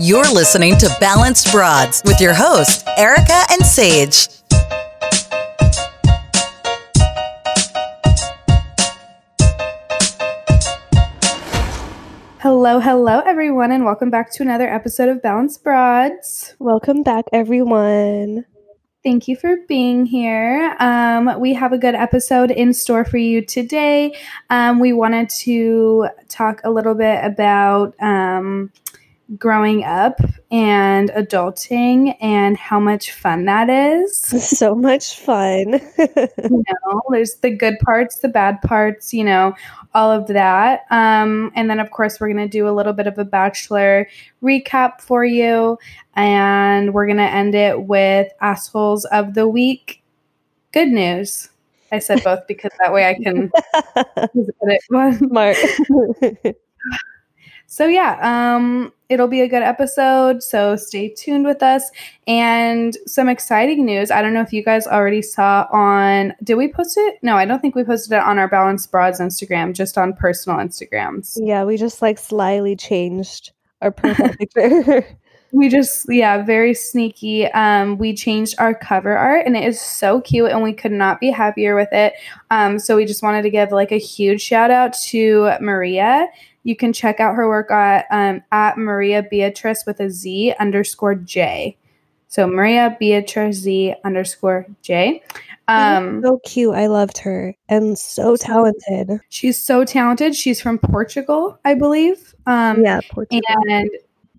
You're listening to Balanced Broads with your hosts, Erica and Sage. Hello, hello, everyone, and welcome back to another episode of Balanced Broads. Welcome back, everyone. Thank you for being here. Um, we have a good episode in store for you today. Um, we wanted to talk a little bit about um, growing up and adulting and how much fun that is. So much fun. you know, there's the good parts, the bad parts, you know, all of that. Um, and then, of course, we're going to do a little bit of a bachelor recap for you. And we're going to end it with assholes of the week. Good news. I said both because that way I can edit one. Mark. So yeah, um, it'll be a good episode. So stay tuned with us. And some exciting news. I don't know if you guys already saw on. Did we post it? No, I don't think we posted it on our Balanced Broads Instagram. Just on personal Instagrams. Yeah, we just like slyly changed our profile picture. we just yeah very sneaky um we changed our cover art and it is so cute and we could not be happier with it um so we just wanted to give like a huge shout out to maria you can check out her work at, um, at Maria Beatrice with a Z underscore J. So Maria Beatrice Z underscore J. Um, so cute. I loved her and so talented. She's so talented. She's from Portugal, I believe. Um, yeah, Portugal. And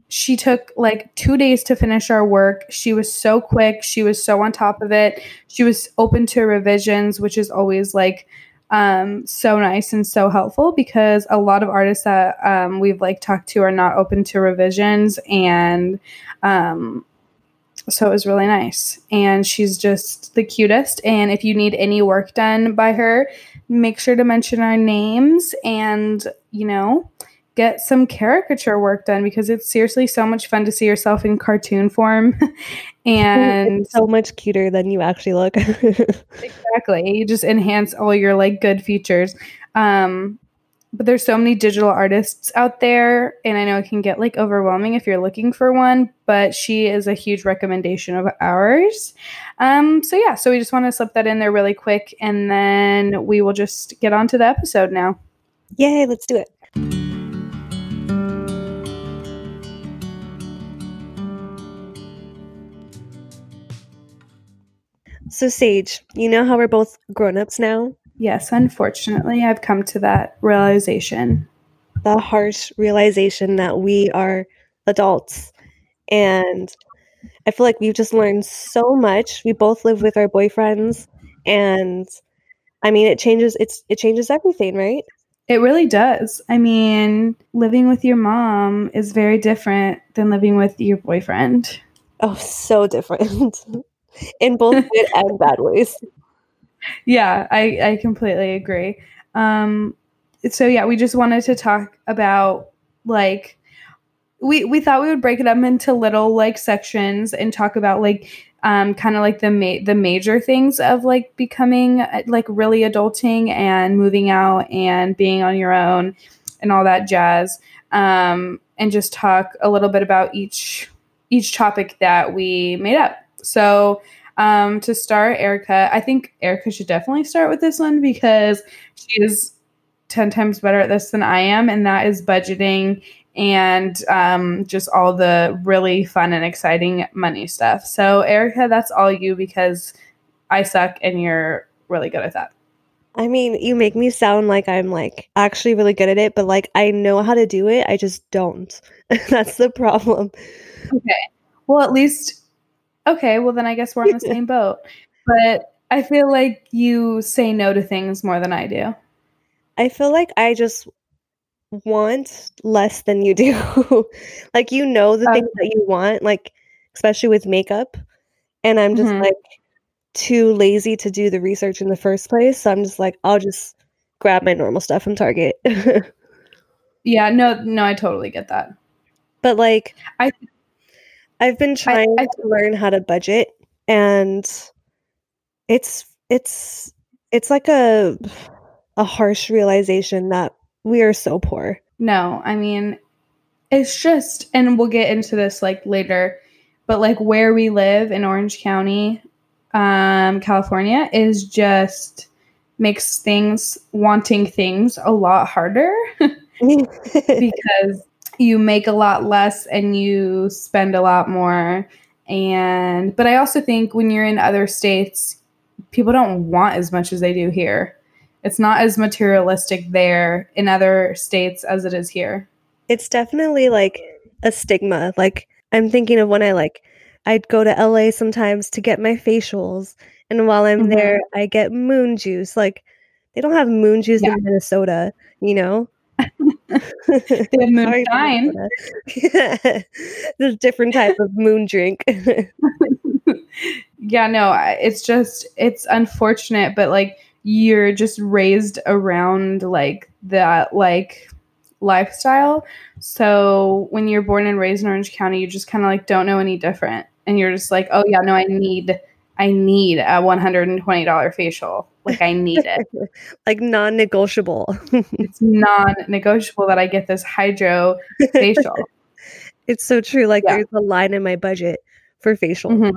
she took like two days to finish our work. She was so quick. She was so on top of it. She was open to revisions, which is always like um, so nice and so helpful because a lot of artists that um, we've like talked to are not open to revisions and um, so it was really nice. And she's just the cutest. And if you need any work done by her make sure to mention our names and you know get some caricature work done because it's seriously so much fun to see yourself in cartoon form. And it's so much cuter than you actually look. Exactly. You just enhance all your like good features. Um but there's so many digital artists out there and i know it can get like overwhelming if you're looking for one but she is a huge recommendation of ours. Um so yeah so we just want to slip that in there really quick and then we will just get on to the episode now. Yay let's do it So, Sage, you know how we're both grown ups now? Yes, unfortunately, I've come to that realization. The harsh realization that we are adults. And I feel like we've just learned so much. We both live with our boyfriends and I mean it changes it's it changes everything, right? It really does. I mean, living with your mom is very different than living with your boyfriend. Oh, so different. in both good and bad ways. Yeah, I, I completely agree. Um, so yeah, we just wanted to talk about like we we thought we would break it up into little like sections and talk about like um, kind of like the ma- the major things of like becoming uh, like really adulting and moving out and being on your own and all that jazz um, and just talk a little bit about each each topic that we made up so, um, to start, Erica, I think Erica should definitely start with this one because she is 10 times better at this than I am, and that is budgeting and um, just all the really fun and exciting money stuff. So, Erica, that's all you because I suck and you're really good at that. I mean, you make me sound like I'm like actually really good at it, but like I know how to do it. I just don't. That's the problem. Okay. Well, at least Okay, well then I guess we're on the same boat. But I feel like you say no to things more than I do. I feel like I just want less than you do. like you know the things that you want, like especially with makeup, and I'm just mm-hmm. like too lazy to do the research in the first place. So I'm just like I'll just grab my normal stuff from Target. yeah, no no, I totally get that. But like I I've been trying I, I, to learn how to budget and it's it's it's like a a harsh realization that we are so poor. No, I mean it's just and we'll get into this like later but like where we live in orange county um, california is just makes things wanting things a lot harder because you make a lot less and you spend a lot more and but i also think when you're in other states people don't want as much as they do here it's not as materialistic there in other states as it is here it's definitely like a stigma. Like I'm thinking of when I like I'd go to LA sometimes to get my facials and while I'm mm-hmm. there I get moon juice. Like they don't have moon juice yeah. in Minnesota, you know? They have moonshine. There's different type of moon drink. yeah, no, it's just it's unfortunate, but like you're just raised around like that like lifestyle. So when you're born and raised in Orange County, you just kind of like don't know any different, and you're just like, oh yeah, no, I need, I need a one hundred and twenty dollar facial. Like I need it, like non-negotiable. it's non-negotiable that I get this hydro facial. it's so true. Like yeah. there's a line in my budget for facial, mm-hmm.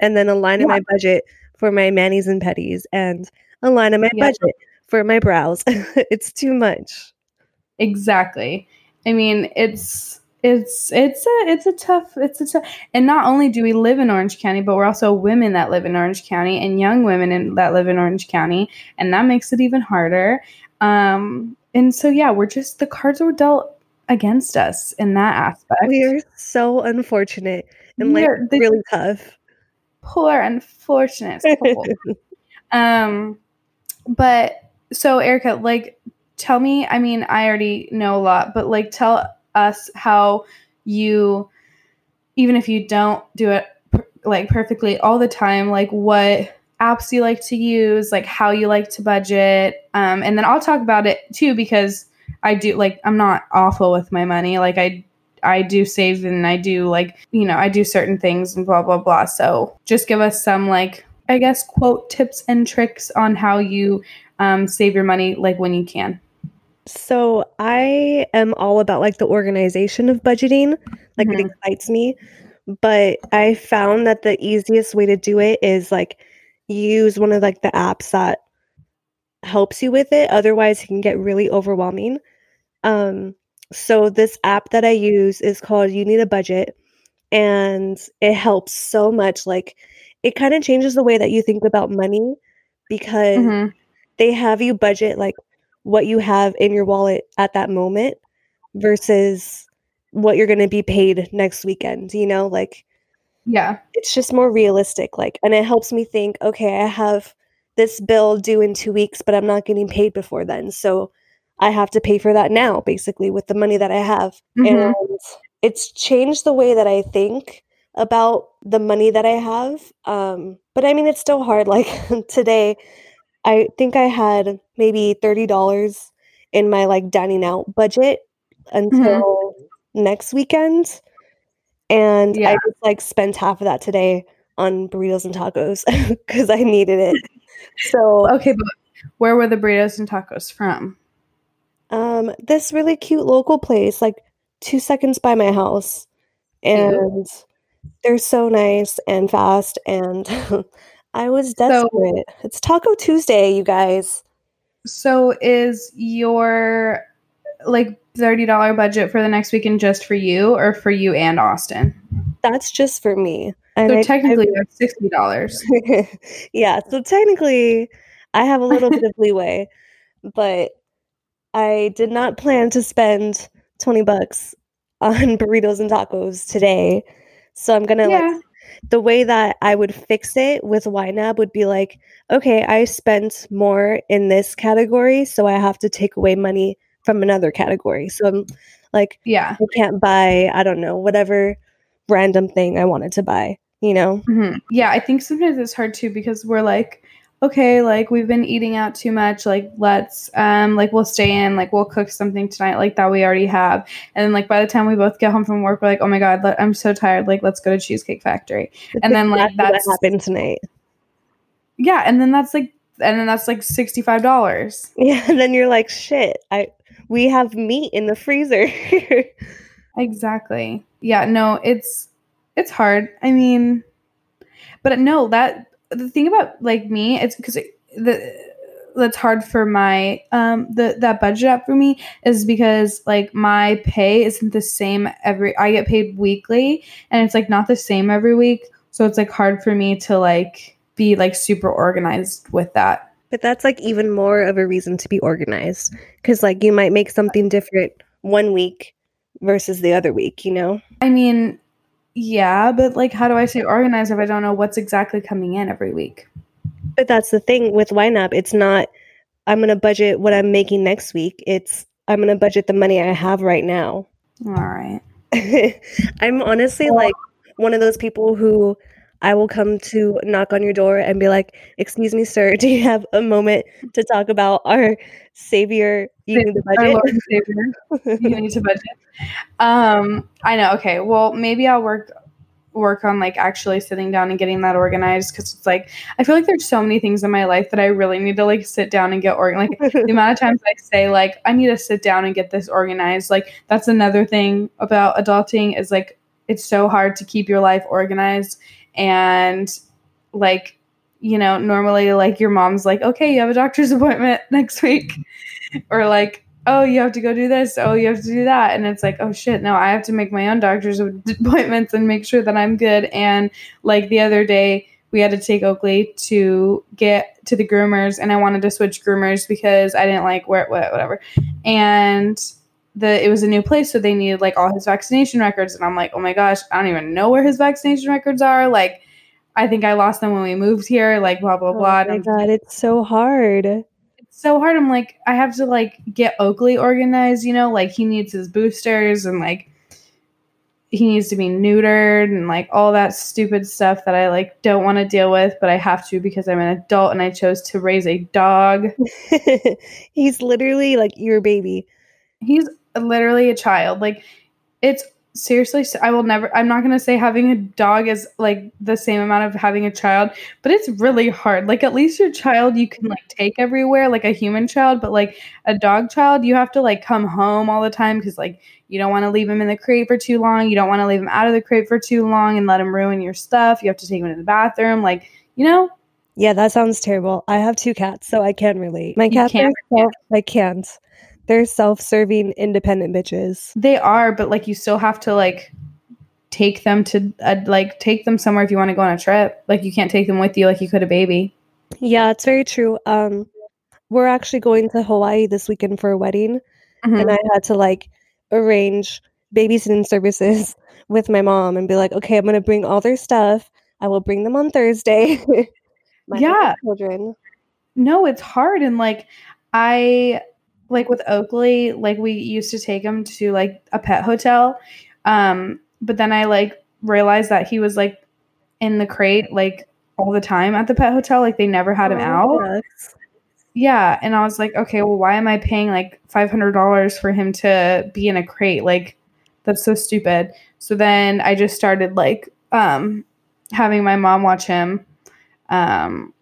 and then a line yeah. in my budget for my manis and petties, and a line in my yeah. budget for my brows. it's too much. Exactly. I mean, it's it's it's a it's a tough it's a tough and not only do we live in Orange County, but we're also women that live in Orange County and young women in, that live in Orange County, and that makes it even harder. Um, and so yeah, we're just the cards were dealt against us in that aspect. We are so unfortunate and like really tough. Poor unfortunate. um, but so Erica, like tell me, I mean, I already know a lot, but like tell us how you even if you don't do it like perfectly all the time, like what apps you like to use, like how you like to budget. Um, and then I'll talk about it too because I do like I'm not awful with my money. Like I I do save and I do like, you know, I do certain things and blah blah blah. So just give us some like I guess quote tips and tricks on how you um, save your money like when you can. So I am all about like the organization of budgeting. Like mm-hmm. it excites me. But I found that the easiest way to do it is like use one of like the apps that helps you with it. Otherwise it can get really overwhelming. Um so this app that I use is called You Need a Budget and it helps so much like it kind of changes the way that you think about money because mm-hmm. they have you budget like what you have in your wallet at that moment versus what you're going to be paid next weekend, you know, like yeah. It's just more realistic like and it helps me think, okay, I have this bill due in 2 weeks, but I'm not getting paid before then. So I have to pay for that now basically with the money that I have. Mm-hmm. And it's changed the way that I think about the money that I have. Um but I mean it's still hard like today I think I had maybe $30 in my like dining out budget mm-hmm. until mm-hmm. next weekend. And yeah. I just like spent half of that today on burritos and tacos because I needed it. So okay, but where were the burritos and tacos from? Um, this really cute local place, like two seconds by my house, and they're so nice and fast, and I was desperate. So, it's Taco Tuesday, you guys. So is your like $30 budget for the next weekend just for you or for you and Austin? That's just for me. And so I, technically I, that's $60. yeah, so technically I have a little bit of leeway, but I did not plan to spend 20 bucks on burritos and tacos today. So I'm going to yeah. like the way that I would fix it with YNAB would be like, okay, I spent more in this category, so I have to take away money from another category. So I'm like, yeah, I can't buy, I don't know, whatever random thing I wanted to buy, you know? Mm-hmm. Yeah, I think sometimes it's hard too because we're like, okay, like we've been eating out too much, like let's um like we'll stay in, like we'll cook something tonight like that we already have. And then like by the time we both get home from work, we're like, "Oh my god, let, I'm so tired. Like let's go to Cheesecake Factory." It's and then like that's what happened tonight. Yeah, and then that's like and then that's like $65. Yeah, and then you're like, "Shit, I we have meat in the freezer." Exactly. Yeah, no, it's it's hard. I mean, but no, that the thing about like me, it's because the that's hard for my um the that budget up for me is because like my pay isn't the same every I get paid weekly and it's like not the same every week. So it's like hard for me to like be like super organized with that. But that's like even more of a reason to be organized because like you might make something different one week versus the other week, you know? I mean, yeah, but like how do I stay organized if I don't know what's exactly coming in every week? But that's the thing with YNAB. It's not I'm going to budget what I'm making next week. It's I'm going to budget the money I have right now. All right. I'm honestly like one of those people who I will come to knock on your door and be like, "Excuse me, sir, do you have a moment to talk about our savior? You need to budget. you need to budget." Um, I know. Okay, well, maybe I'll work work on like actually sitting down and getting that organized because it's like I feel like there's so many things in my life that I really need to like sit down and get organized. Like the amount of times I say like I need to sit down and get this organized. Like that's another thing about adulting is like it's so hard to keep your life organized and like you know normally like your mom's like okay you have a doctor's appointment next week. Or like oh you have to go do this. Oh you have to do that. And it's like oh shit no i have to make my own doctor's appointments and make sure that i'm good. And like the other day we had to take oakley to get to the groomers and i wanted to switch groomers because i didn't like where whatever. And the it was a new place, so they needed like all his vaccination records, and I'm like, oh my gosh, I don't even know where his vaccination records are. Like, I think I lost them when we moved here. Like, blah blah oh blah. Oh my god, it's so hard. It's so hard. I'm like, I have to like get Oakley organized. You know, like he needs his boosters and like he needs to be neutered and like all that stupid stuff that I like don't want to deal with, but I have to because I'm an adult and I chose to raise a dog. He's literally like your baby. He's literally a child. Like it's seriously I will never I'm not going to say having a dog is like the same amount of having a child, but it's really hard. Like at least your child you can like take everywhere like a human child, but like a dog child you have to like come home all the time cuz like you don't want to leave him in the crate for too long. You don't want to leave him out of the crate for too long and let him ruin your stuff. You have to take him to the bathroom like, you know? Yeah, that sounds terrible. I have two cats, so I can relate. My cats are self, I can't they're self-serving independent bitches. They are but like you still have to like take them to uh, like take them somewhere if you want to go on a trip. Like you can't take them with you like you could a baby. Yeah it's very true. Um we're actually going to hawaii this weekend for a wedding mm-hmm. and i had to like arrange babysitting services with my mom and be like okay i'm gonna bring all their stuff. I will bring them on thursday. Yeah. children. No it's hard and like i like with Oakley, like we used to take him to like a pet hotel. Um, but then I like realized that he was like in the crate like all the time at the pet hotel. Like they never had him oh, out. Yes. Yeah. And I was like, okay, well, why am I paying like $500 for him to be in a crate? Like, that's so stupid. So then I just started like um, having my mom watch him. Um,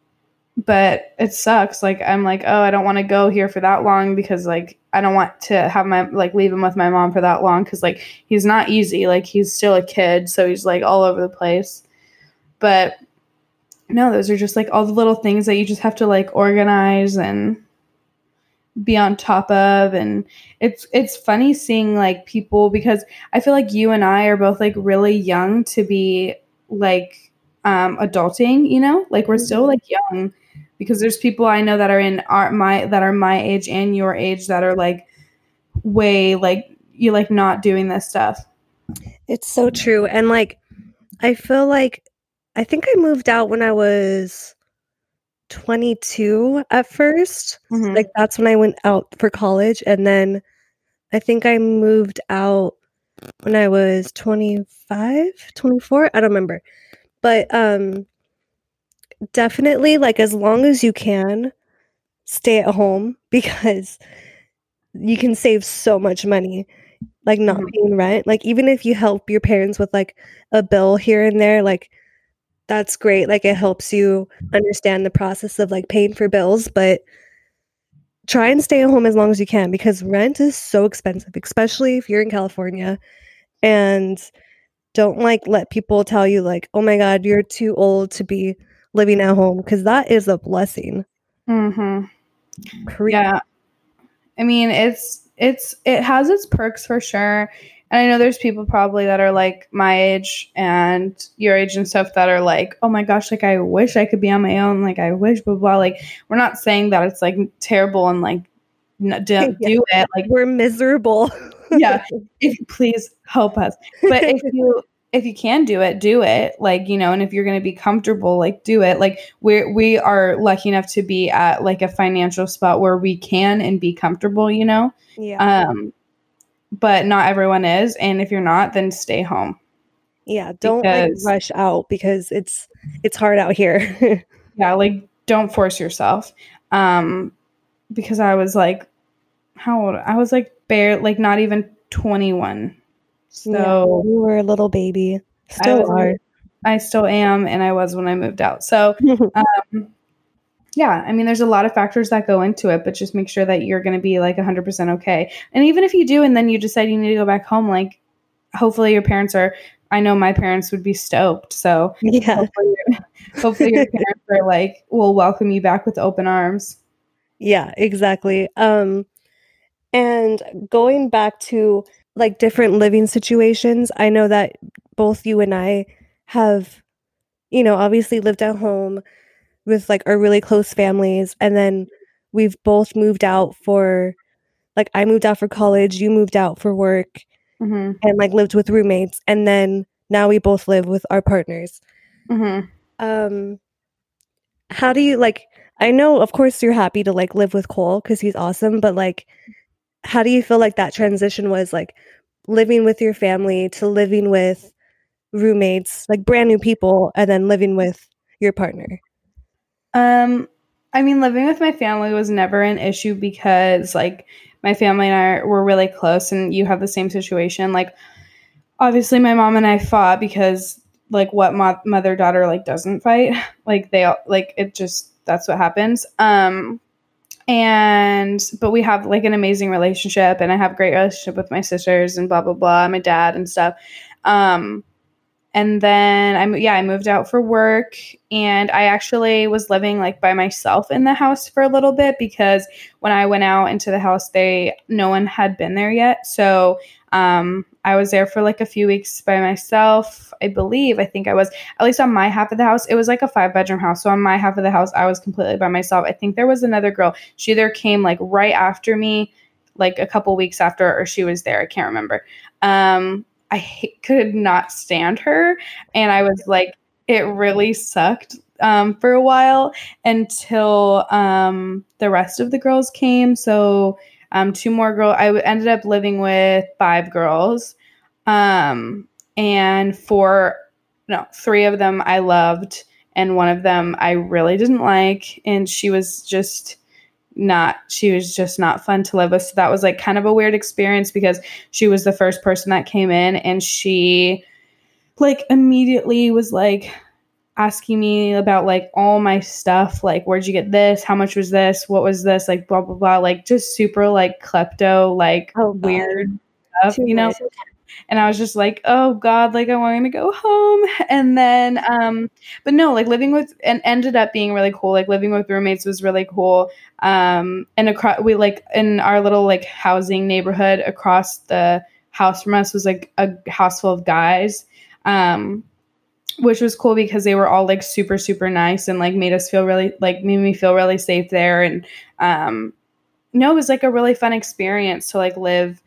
but it sucks. Like I'm like, oh, I don't want to go here for that long because like I don't want to have my like leave him with my mom for that long because like he's not easy. Like he's still a kid, so he's like all over the place. But no, those are just like all the little things that you just have to like organize and be on top of and it's it's funny seeing like people because I feel like you and I are both like really young to be like um adulting, you know? Like we're still mm-hmm. like young because there's people I know that are in our my that are my age and your age that are like way like you like not doing this stuff. It's so true. And like I feel like I think I moved out when I was 22 at 1st mm-hmm. Like that's when I went out for college and then I think I moved out when I was 25, 24, I don't remember. But um definitely like as long as you can stay at home because you can save so much money like not mm-hmm. paying rent like even if you help your parents with like a bill here and there like that's great like it helps you understand the process of like paying for bills but try and stay at home as long as you can because rent is so expensive especially if you're in california and don't like let people tell you like oh my god you're too old to be living at home because that is a blessing mm-hmm. yeah i mean it's it's it has its perks for sure and I know there's people probably that are like my age and your age and stuff that are like, oh my gosh, like I wish I could be on my own. Like I wish, blah, blah. Like we're not saying that it's like terrible and like n- don't yeah. do it. Like we're miserable. yeah. If please help us. But if you if you can do it, do it. Like, you know, and if you're going to be comfortable, like do it. Like we we are lucky enough to be at like a financial spot where we can and be comfortable, you know. Yeah. Um but not everyone is. And if you're not, then stay home. Yeah, don't because, like, rush out because it's it's hard out here. yeah, like don't force yourself. Um, because I was like, how old? I was like bare, like not even 21. So yeah, you were a little baby. Still I are. I still am, and I was when I moved out. So, um, yeah, I mean, there's a lot of factors that go into it, but just make sure that you're going to be like 100% okay. And even if you do, and then you decide you need to go back home, like, hopefully your parents are. I know my parents would be stoked. So, yeah. hopefully, hopefully your parents are like, will welcome you back with open arms. Yeah, exactly. Um, and going back to like different living situations, I know that both you and I have, you know, obviously lived at home with like our really close families and then we've both moved out for like I moved out for college, you moved out for work mm-hmm. and like lived with roommates and then now we both live with our partners. Mm-hmm. Um how do you like I know of course you're happy to like live with Cole cuz he's awesome, but like how do you feel like that transition was like living with your family to living with roommates, like brand new people and then living with your partner? Um, I mean, living with my family was never an issue because, like, my family and I were really close, and you have the same situation. Like, obviously, my mom and I fought because, like, what mo- mother daughter like doesn't fight? Like, they all like it just that's what happens. Um, and but we have like an amazing relationship, and I have great relationship with my sisters and blah blah blah, my dad and stuff. Um, and then I yeah I moved out for work and I actually was living like by myself in the house for a little bit because when I went out into the house they no one had been there yet so um, I was there for like a few weeks by myself I believe I think I was at least on my half of the house it was like a five bedroom house so on my half of the house I was completely by myself I think there was another girl she either came like right after me like a couple weeks after or she was there I can't remember um I could not stand her. And I was like, it really sucked um, for a while until um, the rest of the girls came. So, um, two more girls. I ended up living with five girls. Um, and four, no, three of them I loved, and one of them I really didn't like. And she was just not she was just not fun to live with so that was like kind of a weird experience because she was the first person that came in and she like immediately was like asking me about like all my stuff like where'd you get this how much was this what was this like blah blah blah like just super like klepto like oh, weird stuff Too you know and I was just like, oh God, like I want to go home. And then, um, but no, like living with and ended up being really cool. Like living with roommates was really cool. Um, and across we like in our little like housing neighborhood across the house from us was like a house full of guys. Um, which was cool because they were all like super super nice and like made us feel really like made me feel really safe there and um no it was like a really fun experience to like live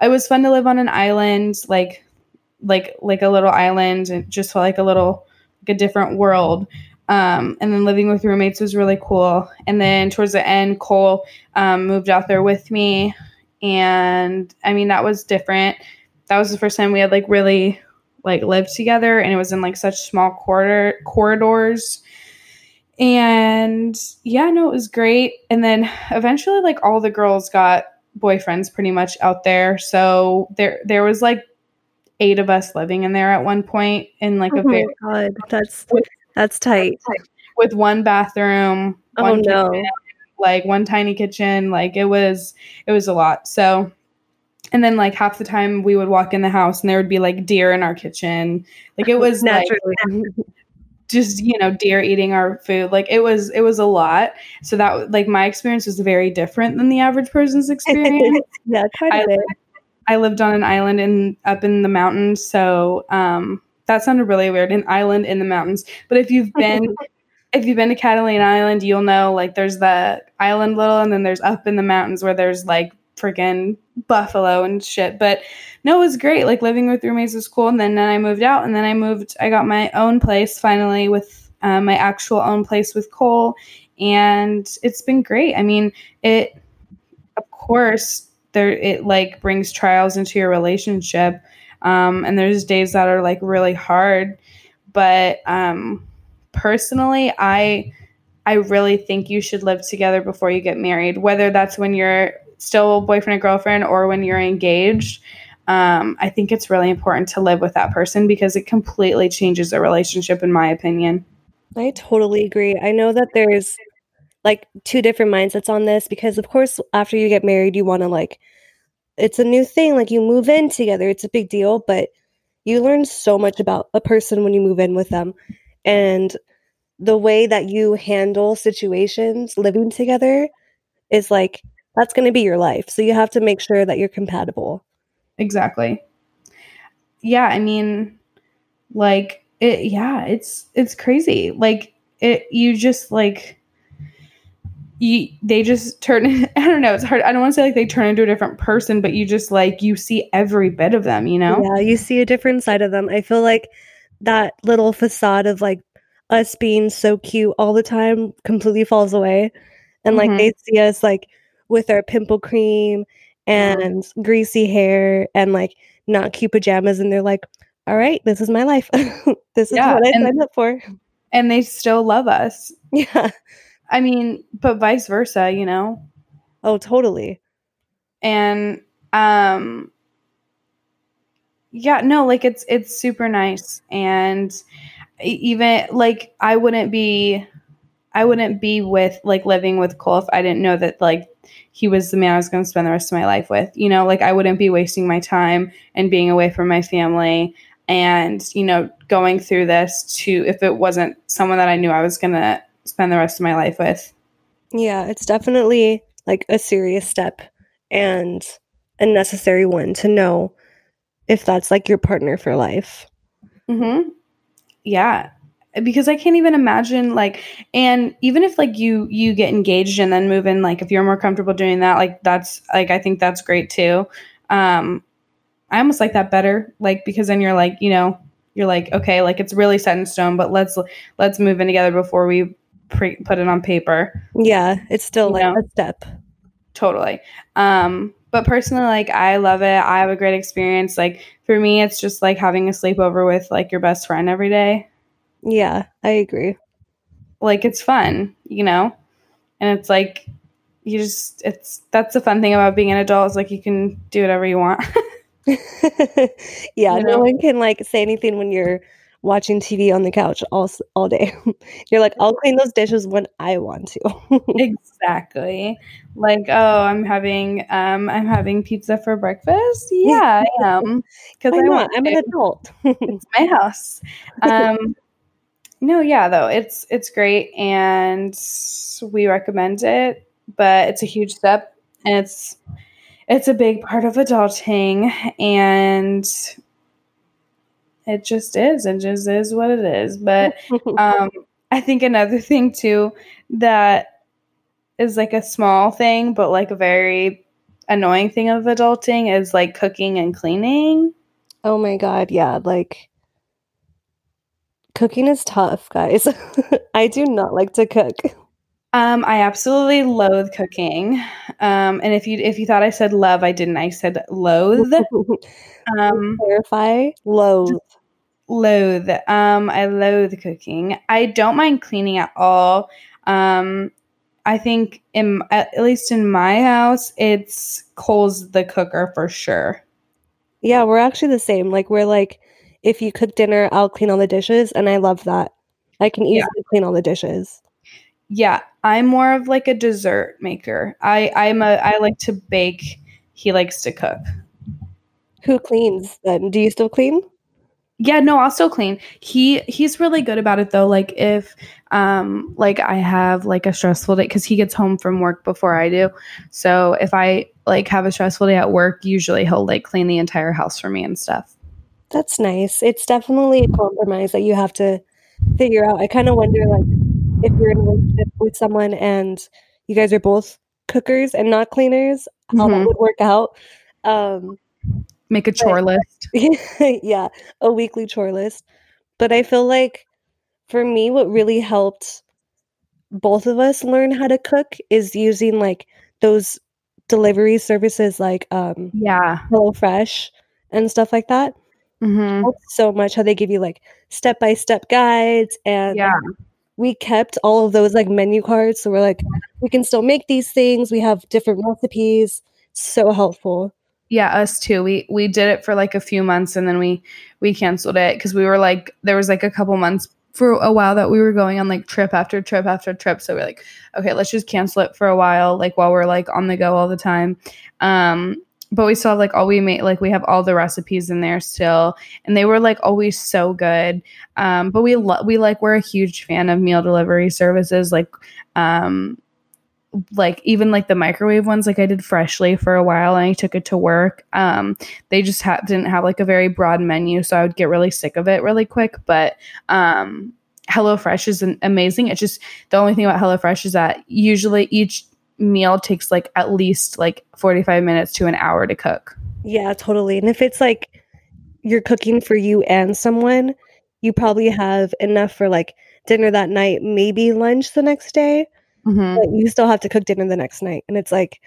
it was fun to live on an island, like like like a little island, and just felt like a little like a different world. Um, and then living with roommates was really cool. And then towards the end, Cole um, moved out there with me, and I mean that was different. That was the first time we had like really like lived together, and it was in like such small quarter corridors. And yeah, no, it was great. And then eventually, like all the girls got boyfriends pretty much out there. So there there was like eight of us living in there at one point in like oh a very God, that's with, that's tight. With one bathroom, oh one no. Kitchen, like one tiny kitchen, like it was it was a lot. So and then like half the time we would walk in the house and there would be like deer in our kitchen. Like it was naturally. Like, just you know deer eating our food like it was it was a lot so that like my experience was very different than the average person's experience yeah quite a I, bit. I lived on an island in up in the mountains so um that sounded really weird an island in the mountains but if you've been if you've been to Catalina Island you'll know like there's the island little and then there's up in the mountains where there's like freaking buffalo and shit but no, it was great. Like living with roommates was cool. And then, then I moved out, and then I moved. I got my own place finally with um, my actual own place with Cole, and it's been great. I mean, it of course there it like brings trials into your relationship, um, and there's days that are like really hard. But um, personally, I I really think you should live together before you get married, whether that's when you're still boyfriend and girlfriend or when you're engaged um, I think it's really important to live with that person because it completely changes a relationship, in my opinion. I totally agree. I know that there's like two different mindsets on this because, of course, after you get married, you want to like, it's a new thing. Like you move in together, it's a big deal, but you learn so much about a person when you move in with them. And the way that you handle situations living together is like, that's going to be your life. So you have to make sure that you're compatible. Exactly. Yeah, I mean like it yeah, it's it's crazy. Like it you just like you they just turn I don't know, it's hard. I don't want to say like they turn into a different person, but you just like you see every bit of them, you know? Yeah, you see a different side of them. I feel like that little facade of like us being so cute all the time completely falls away. And like mm-hmm. they see us like with our pimple cream Mm-hmm. and greasy hair and like not cute pajamas and they're like all right this is my life. This is yeah, what i and, signed up for. and they still love us. Yeah. I mean but vice versa you know? Oh totally. And um yeah no like it's it's super nice and even like i wouldn't be i wouldn't be with like living with cole if i didn't know that like he was the man I was going to spend the rest of my life with. You know, like I wouldn't be wasting my time and being away from my family and, you know, going through this to if it wasn't someone that I knew I was going to spend the rest of my life with. Yeah, it's definitely like a serious step and a necessary one to know if that's like your partner for life. Mhm. Yeah because I can't even imagine like and even if like you you get engaged and then move in like if you're more comfortable doing that like that's like I think that's great too. Um I almost like that better like because then you're like, you know, you're like okay, like it's really set in stone, but let's let's move in together before we pre- put it on paper. Yeah, it's still you like know? a step. Totally. Um but personally like I love it. I have a great experience. Like for me it's just like having a sleepover with like your best friend every day yeah, I agree. Like it's fun, you know? And it's like you just it's that's the fun thing about being an adult is like you can do whatever you want. yeah, you know? no one can like say anything when you're watching TV on the couch all all day. You're like, I'll clean those dishes when I want to. exactly. Like, oh, I'm having um I'm having pizza for breakfast. Yeah, I am. Because I want I'm an adult. it's my house. Um no, yeah, though it's it's great and we recommend it, but it's a huge step and it's it's a big part of adulting and it just is it just is what it is but um i think another thing too that is like a small thing but like a very annoying thing of adulting is like cooking and cleaning. Oh my god yeah like Cooking is tough, guys. I do not like to cook. Um, I absolutely loathe cooking. Um, and if you if you thought I said love, I didn't. I said loathe. Um, clarify loathe. Loathe. Um, I loathe cooking. I don't mind cleaning at all. Um, I think in at least in my house, it's Cole's the cooker for sure. Yeah, we're actually the same. Like we're like if you cook dinner, I'll clean all the dishes. And I love that. I can easily yeah. clean all the dishes. Yeah, I'm more of like a dessert maker. I I'm a I like to bake. He likes to cook. Who cleans then? Do you still clean? Yeah, no, I'll still clean. He he's really good about it though. Like if um like I have like a stressful day cuz he gets home from work before I do. So if I like have a stressful day at work, usually he'll like clean the entire house for me and stuff. That's nice. It's definitely a compromise that you have to figure out. I kind of wonder like if you're in a relationship with someone and you guys are both cookers and not cleaners, how that Mhm. would work out. Um Make a chore list. yeah, a weekly chore list. But I feel like for me, what really helped both of us learn how to cook is using like those delivery services like um Yeah. HelloFresh and stuff like that. Mhm. So much how they give you like step by step guides and Yeah. we kept all of those like menu cards so we're like we can still make these things we have different recipes so helpful Yeah, us too. We we did it for like a few months and then we we canceled it because we were like there was like a couple months for a while that we were going on like trip after trip after trip. So we're like, okay, let's just cancel it for a while, like while we're like on the go all the time. Um, but we still have like all we made like we have all the recipes in there still and they were like always so good um but we love we like we're a huge fan of meal delivery services like um like even like the microwave ones like i did freshly for a while and i took it to work um they just ha- didn't have like a very broad menu so i would get really sick of it really quick but um HelloFresh is an- amazing. It's just the only thing about HelloFresh is that usually each meal takes like at least like 45 minutes to an hour to cook. yeah totally and if it's like you're cooking for you and someone you probably have enough for like dinner that night maybe lunch the next day Mm-hmm. but you still have to cook dinner the next night and it's like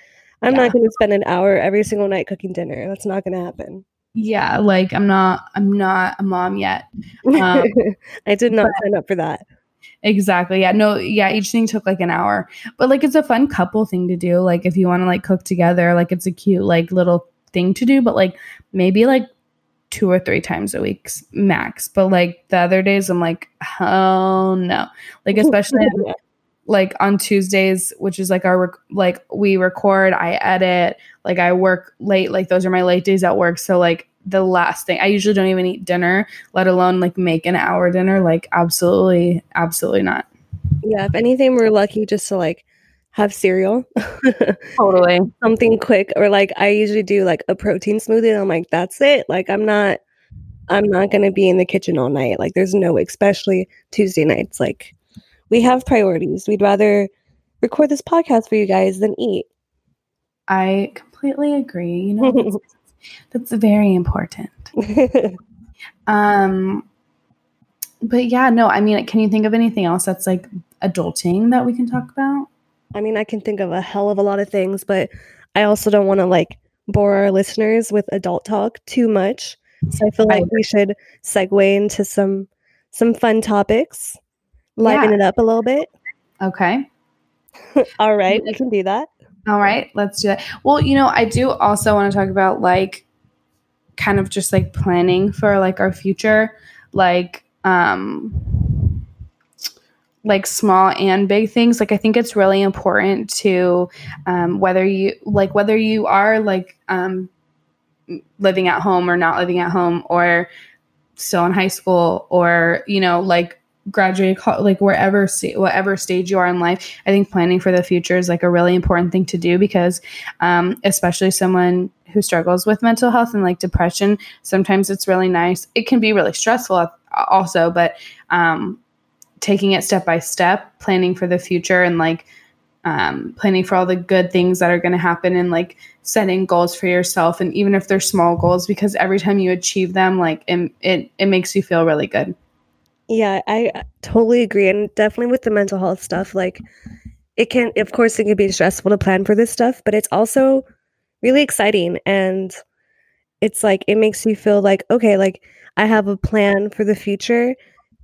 i'm Yeah. not going to spend an hour every single night cooking dinner that's not going to happen Yeah, like I'm not I'm not a mom yet. Um, i did not sign up for that Exactly. Yeah. No, yeah, each thing took like an hour. But like it's a fun couple thing to do. Like if you want to like cook together, like it's a cute like little thing to do, but like maybe like two or three times a week max. But like the other days I'm like, oh no. Like especially like on Tuesdays, which is like our rec- like we record, I edit, like I work late, like those are my late days at work. So like the last thing I usually don't even eat dinner, let alone like make an hour dinner. Like absolutely, absolutely not. yeah if anything we're lucky just to like have cereal Totally. something quick or like I usually do like a protein smoothie and I'm like that's it like I'm not I'm not going to be in the kitchen all night like there's no way especially Tuesday nights like we have priorities we'd rather record this podcast for you guys than eat I completely agree. You know, that's, very important. Um, but yeah, no, I mean, can you think of anything else that's like adulting that we can talk about? I mean I can think of a hell of a lot of things but I also don't want to like bore our listeners with adult talk too much so I feel like we should segue into some some fun topics liven Yeah. it up a little bit Okay. all right we can do that All right, let's do that. Well, you know, I do also want to talk about like kind of just like planning for like our future, like um like small and big things. Like I think it's really important to um whether you like whether you are like um living at home or not living at home or still in high school or you know like graduate co- like wherever whatever stage you are in life i think planning for the future is like a really important thing to do because um, especially someone who struggles with mental health and like depression sometimes it's really nice. It can be really stressful also but um, taking it step by step planning for the future and like um, planning for all the good things that are going to happen and like setting goals for yourself and even if they're small goals because every time you achieve them like it, it, it makes you feel really good Yeah, I totally agree. And definitely with the mental health stuff, like it can, of course, it can be stressful to plan for this stuff, but it's also really exciting. And it's like, it makes you feel like, okay, like I have a plan for the future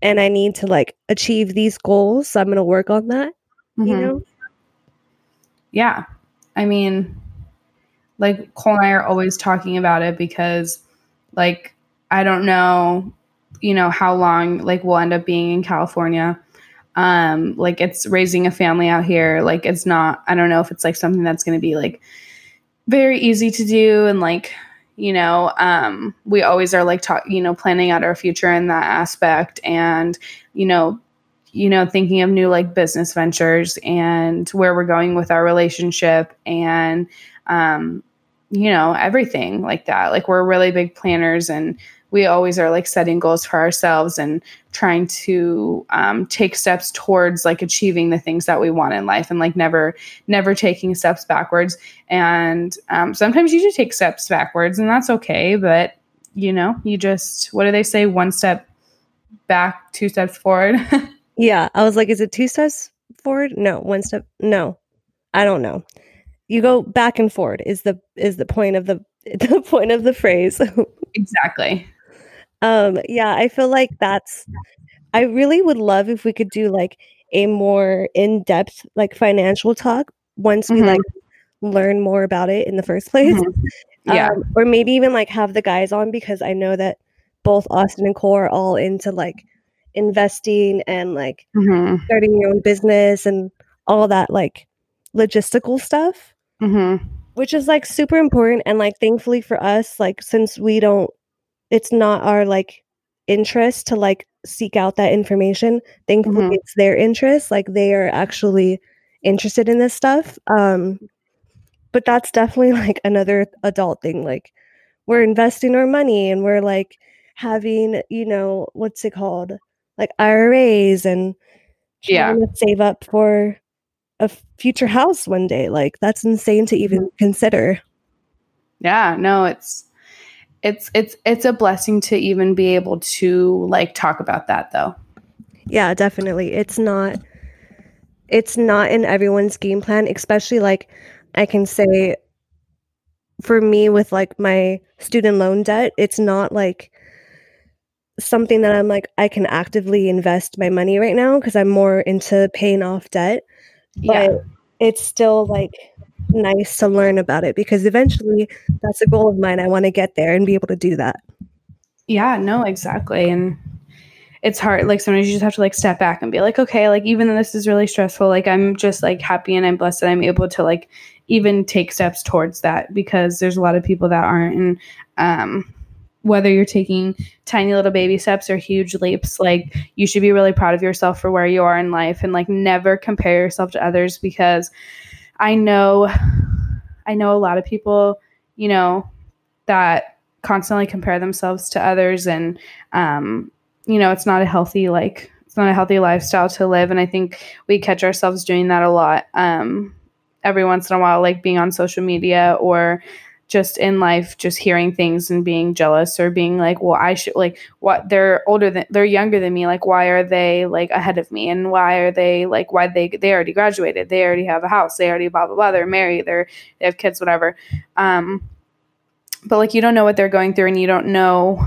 and I need to like achieve these goals. So I'm going to work on that, you Mhm. know? Yeah. I mean, like Cole and I are always talking about it because like I don't know, you know, how long like we'll end up being in California. Um, like it's raising a family out here. Like it's not I don't know if it's like something that's gonna be like very easy to do and like, you know um, we always are like talk you know planning out our future in that aspect and you know you know thinking of new like business ventures and where we're going with our relationship and um, you know everything like that like we're really big planners and we always are like setting goals for ourselves and trying to um, take steps towards like achieving the things that we want in life and like never never taking steps backwards. And um, sometimes you do take steps backwards and that's okay but you know you just what do they say? One step back two steps forward. Yeah i was like is it two steps forward? No one step no i don't know. You go back and forward is the is the point of the the point of the phrase. Exactly um yeah i feel like that's i really would love if we could do like a more in-depth like financial talk once we Mhm. like learn more about it in the first place. Mhm. yeah. Um, or maybe even like have the guys on because i know that both austin and Cole are all into like investing and like hmm starting your own business and all that like logistical stuff. Hmm which is like super important and like thankfully for us like since we don't it's not our like interest to like seek out that information thankfully Mhm. it's their interest like they are actually interested in this stuff um but that's definitely like another adult thing like we're investing our money and we're like having you know what's it called like IRAs and Yeah. to save up for a future house one day like that's insane to even consider yeah no it's it's it's it's a blessing to even be able to like talk about that though. Yeah definitely. It's not it's not in everyone's game plan especially like i can say for me with like my student loan debt it's not like something that i'm like i can actively invest my money right now because i'm more into paying off debt. Yeah. But it's still like nice to learn about it because eventually that's a goal of mine. I want to get there and be able to do that. Yeah no exactly. And it's hard like sometimes you just have to like step back and be like okay like even though this is really stressful like i'm just like happy and i'm blessed that i'm able to like even take steps towards that because there's a lot of people that aren't. And um whether you're taking tiny little baby steps or huge leaps like you should be really proud of yourself for where you are in life and like never compare yourself to others because i know i know a lot of people you know that constantly compare themselves to others and um you know it's not a healthy like it's not a healthy lifestyle to live. And i think we catch ourselves doing that a lot um every once in a while like being on social media or just in life just hearing things and being jealous or being like well i should like what they're older than they're younger than me like why are they like ahead of me? And why are they like why they they already graduated they already have a house they already blah blah blah they're married they're they have kids whatever. Um but like you don't know what they're going through and you don't know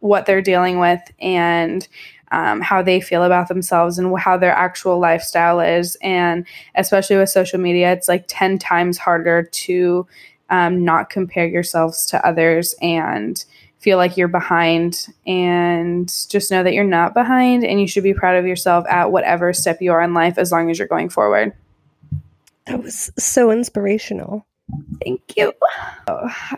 what they're dealing with and um, how they feel about themselves and how their actual lifestyle is. And especially with social media it's like 10 times harder to um, not compare yourselves to others and feel like you're behind and just know that you're not behind and you should be proud of yourself at whatever step you are in life as long as you're going forward that was so inspirational Thank you.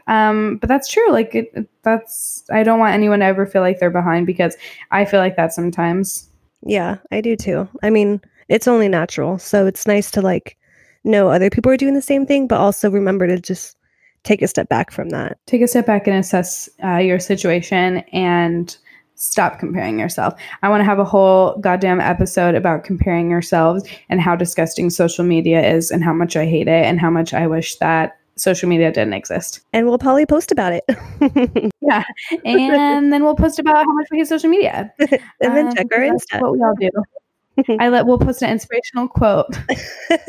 Um, but that's true. Like it, that's I don't want anyone to ever feel like they're behind because I feel like that sometimes. Yeah, I do too. I mean, it's only natural. So it's nice to like know other people are doing the same thing, but also remember to just take a step back from that. Take a step back and assess uh, your situation and stop comparing yourself. I want to have a whole goddamn episode about comparing yourselves and how disgusting social media is and how much I hate it and how much I wish that social media didn't exist. And we'll probably post about it. Yeah. And then we'll post about how much we hate social media. And then Um, check our that's Insta. What we all do. I let we'll post an inspirational quote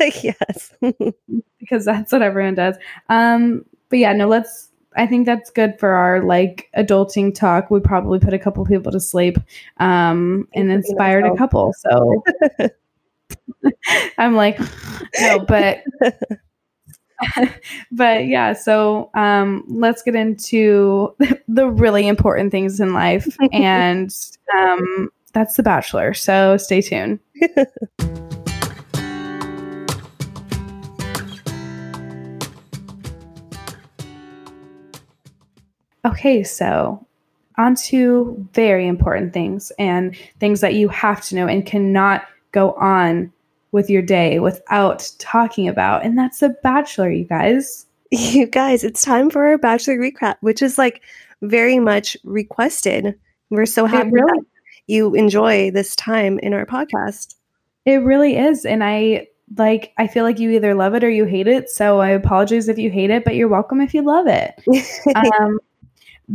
yes. because that's what everyone does. Um, but yeah, no, let's. I think that's good for our like adulting talk. We probably put a couple people to sleep, um, and inspired a couple. So I'm like, no, but but yeah. So um, let's get into the really important things in life, and um, that's The Bachelor. So stay tuned. Okay, so on to very important things and things that you have to know and cannot go on with your day without talking about. And that's The Bachelor, you guys. You guys, it's time for our Bachelor recap, which is like very much requested. We're so happy really, that you enjoy this time in our podcast. It really is. And I like I feel like you either love it or you hate it. So I apologize if you hate it, but you're welcome if you love it. um,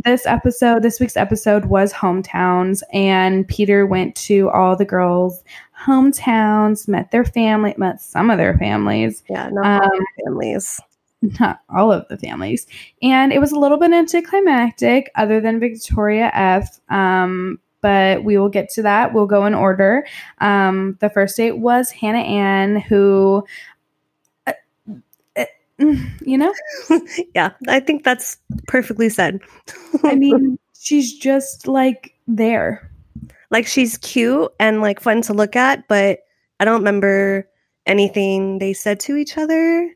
this episode, this week's episode was hometowns, and Peter went to all the girls' hometowns, met their family, met some of their families. Yeah, not um, all families. Not all of the families. And it was a little bit anticlimactic, other than Victoria F. Um, but we will get to that. We'll go in order. Um, the first date was Hannah Ann, who you know? yeah, I think that's perfectly said. I mean, she's just like there. Like she's cute and like fun to look at, but I don't remember anything they said to each other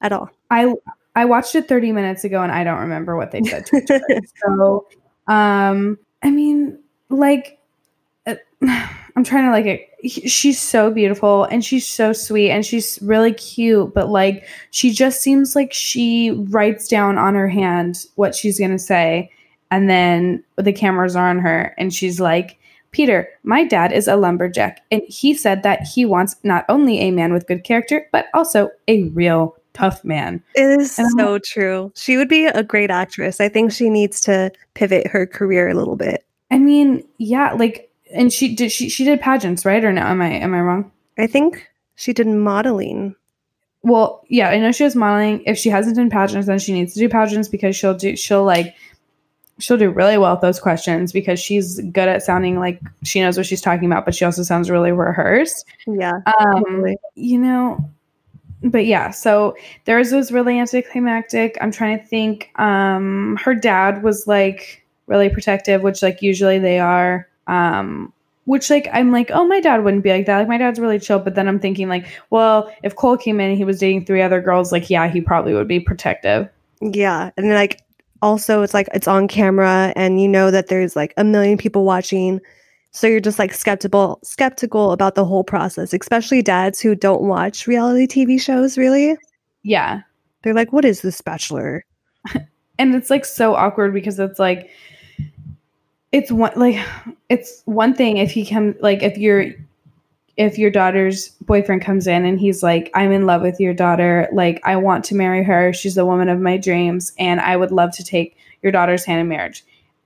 at all. I I watched it 30 minutes ago and I don't remember what they said to each other. so um I mean, like, I'm trying to like it. She's so beautiful and she's so sweet and she's really cute, but like, she just seems like she writes down on her hand what she's gonna say, and then the cameras are on her, and she's like, Peter, my dad is a lumberjack, and he said that he wants not only a man with good character, but also a real tough man. It is and so I'm, true. She would be a great actress. I think she needs to pivot her career a little bit. I mean, yeah, like and she did she she did pageants, right? Or no, am I am I wrong? I think she did modeling. Well, yeah, I know she was modeling. If she hasn't done pageants, then she needs to do pageants because she'll do she'll like she'll do really well with those questions because she's good at sounding like she knows what she's talking about, but she also sounds really rehearsed. Yeah. Um, totally. you know, but yeah, so theirs was really anticlimactic. I'm trying to think. Um, her dad was like really protective, which like usually they are. Um, which like I'm like, oh, my dad wouldn't be like that. Like my dad's really chill. But then I'm thinking like, well, if Cole came in and he was dating three other girls, like yeah, he probably would be protective. Yeah, and like also it's like it's on camera and you know that there's like a million people watching. So you're just like skeptical skeptical about the whole process, especially dads who don't watch reality TV shows really. Yeah. They're like, what is this bachelor? and it's like so awkward because it's like it's one like it's one thing if he comes like if your if your daughter's boyfriend comes in and he's like i'm in love with your daughter. Like i want to marry her. She's the woman of my dreams and i would love to take your daughter's hand in marriage.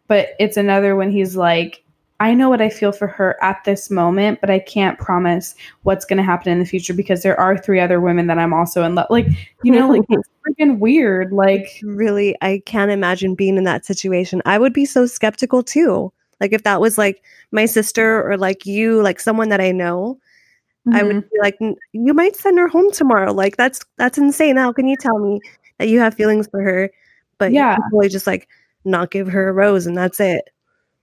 But it's another when he's like I know what I feel for her at this moment, but I can't promise what's going to happen in the future because there are three other women that I'm also in love. Like, you know, like it's freaking weird. Like, really, I can't imagine being in that situation. I would be so skeptical too. Like, if that was like my sister or like you, like someone that I know, mm-hmm. I would mm-hmm. be like, you might send her home tomorrow. Like, that's that's insane. How can you tell me that you have feelings for her, but yeah, really just like not give her a rose and that's it.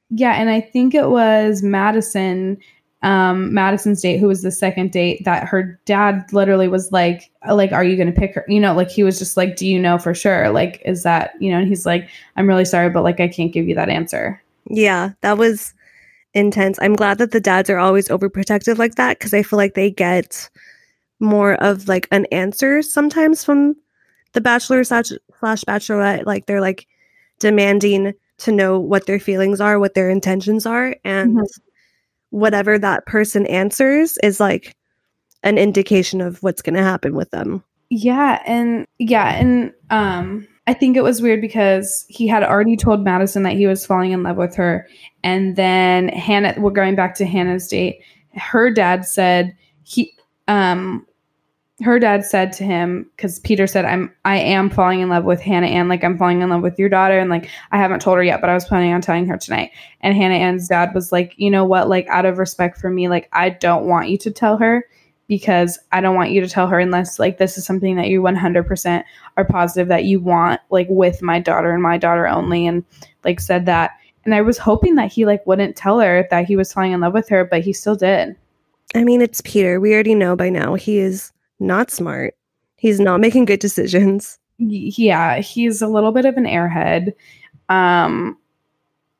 Yeah, and I think it was Madison, um, Madison's date, who was the second date, that her dad literally was like, like, are you gonna pick her? You know, like he was just like, Do you know for sure? Like, is that, you know, and he's like, I'm really sorry, but like I can't give you that answer. Yeah, that was intense. I'm glad that the dads are always overprotective like that because I feel like they get more of like an answer sometimes from the bachelor slash, slash bachelorette. Like they're like demanding to know what their feelings are, what their intentions are, and mm-hmm. whatever that person answers is like an indication of what's going to happen with them. Yeah, and yeah, and um I think it was weird because he had already told Madison that he was falling in love with her and then Hannah we're going back to Hannah's date. Her dad said he um her dad said to him because peter said i'm i am falling in love with hannah ann like i'm falling in love with your daughter and like i haven't told her yet but i was planning on telling her tonight. And hannah ann's dad was like you know what? Like out of respect for me like i don't want you to tell her because i don't want you to tell her unless like this is something that you 100% are positive that you want like with my daughter and my daughter only and like said that. And i was hoping that he like wouldn't tell her that he was falling in love with her but he still did. I mean it's peter. We already know by now. He is not smart. He's not making good decisions. Yeah, he's a little bit of an airhead. Um,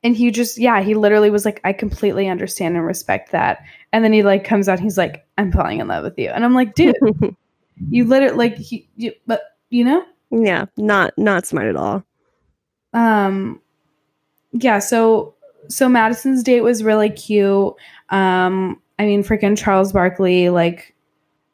and he just, yeah, he literally was like, I completely understand and respect that. And then he like comes out, he's like, I'm falling in love with you. And I'm like, dude, you literally like, he, you, but you know? Yeah, not not smart at all. Um, yeah. So so Madison's date was really cute. Um, I mean, freaking Charles Barkley like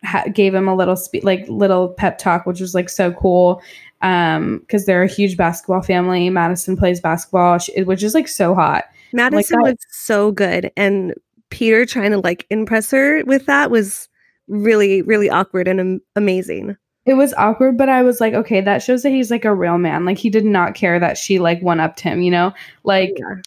ha- gave him a little spe- like little pep talk, which was like so cool. Um, because they're a huge basketball family. Madison plays basketball, which is like so hot. Madison like, was so good, and Peter trying to like impress her with that was really really awkward and am- amazing. It was awkward, but I was like, okay, that shows that he's like a real man. Like he did not care that she like went up to him, you know? Like yeah.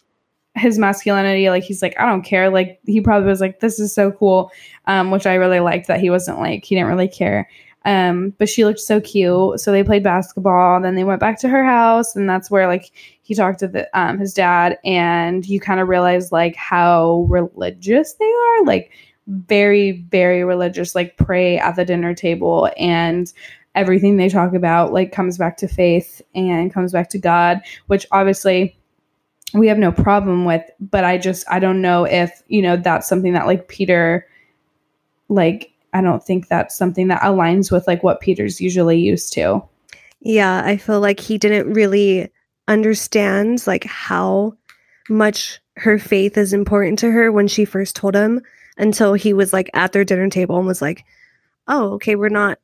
His masculinity, like he's like, I don't care. Like he probably was like, this is so cool. Um, which I really liked that he wasn't like, he didn't really care. Um, but she looked so cute. So they played basketball. Then they went back to her house, and that's where like he talked to the um his dad, and you kind of realize like how religious they are. Like very very religious like pray at the dinner table and everything they talk about like comes back to faith and comes back to god which obviously we have no problem with but i just i don't know if you know that's something that like peter like i don't think that's something that aligns with like what peter's usually used to yeah i feel like he didn't really understand like how much her faith is important to her when she first told him until he was like at their dinner table and was like, "Oh, okay, we're not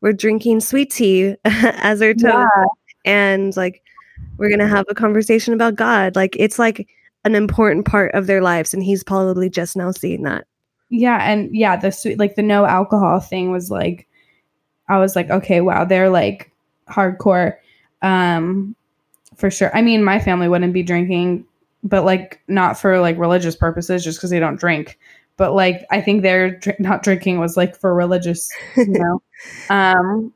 we're drinking sweet tea as our toast, yeah. and like we're gonna have a conversation about God." Like it's like an important part of their lives, and he's probably just now seeing that. Yeah, and yeah, the sweet like the no alcohol thing was like, I was like, okay, wow, they're like hardcore, um, for sure. I mean, my family wouldn't be drinking but like not for like religious purposes just because they don't drink but like I think their dr- not drinking was like for religious, you know. um,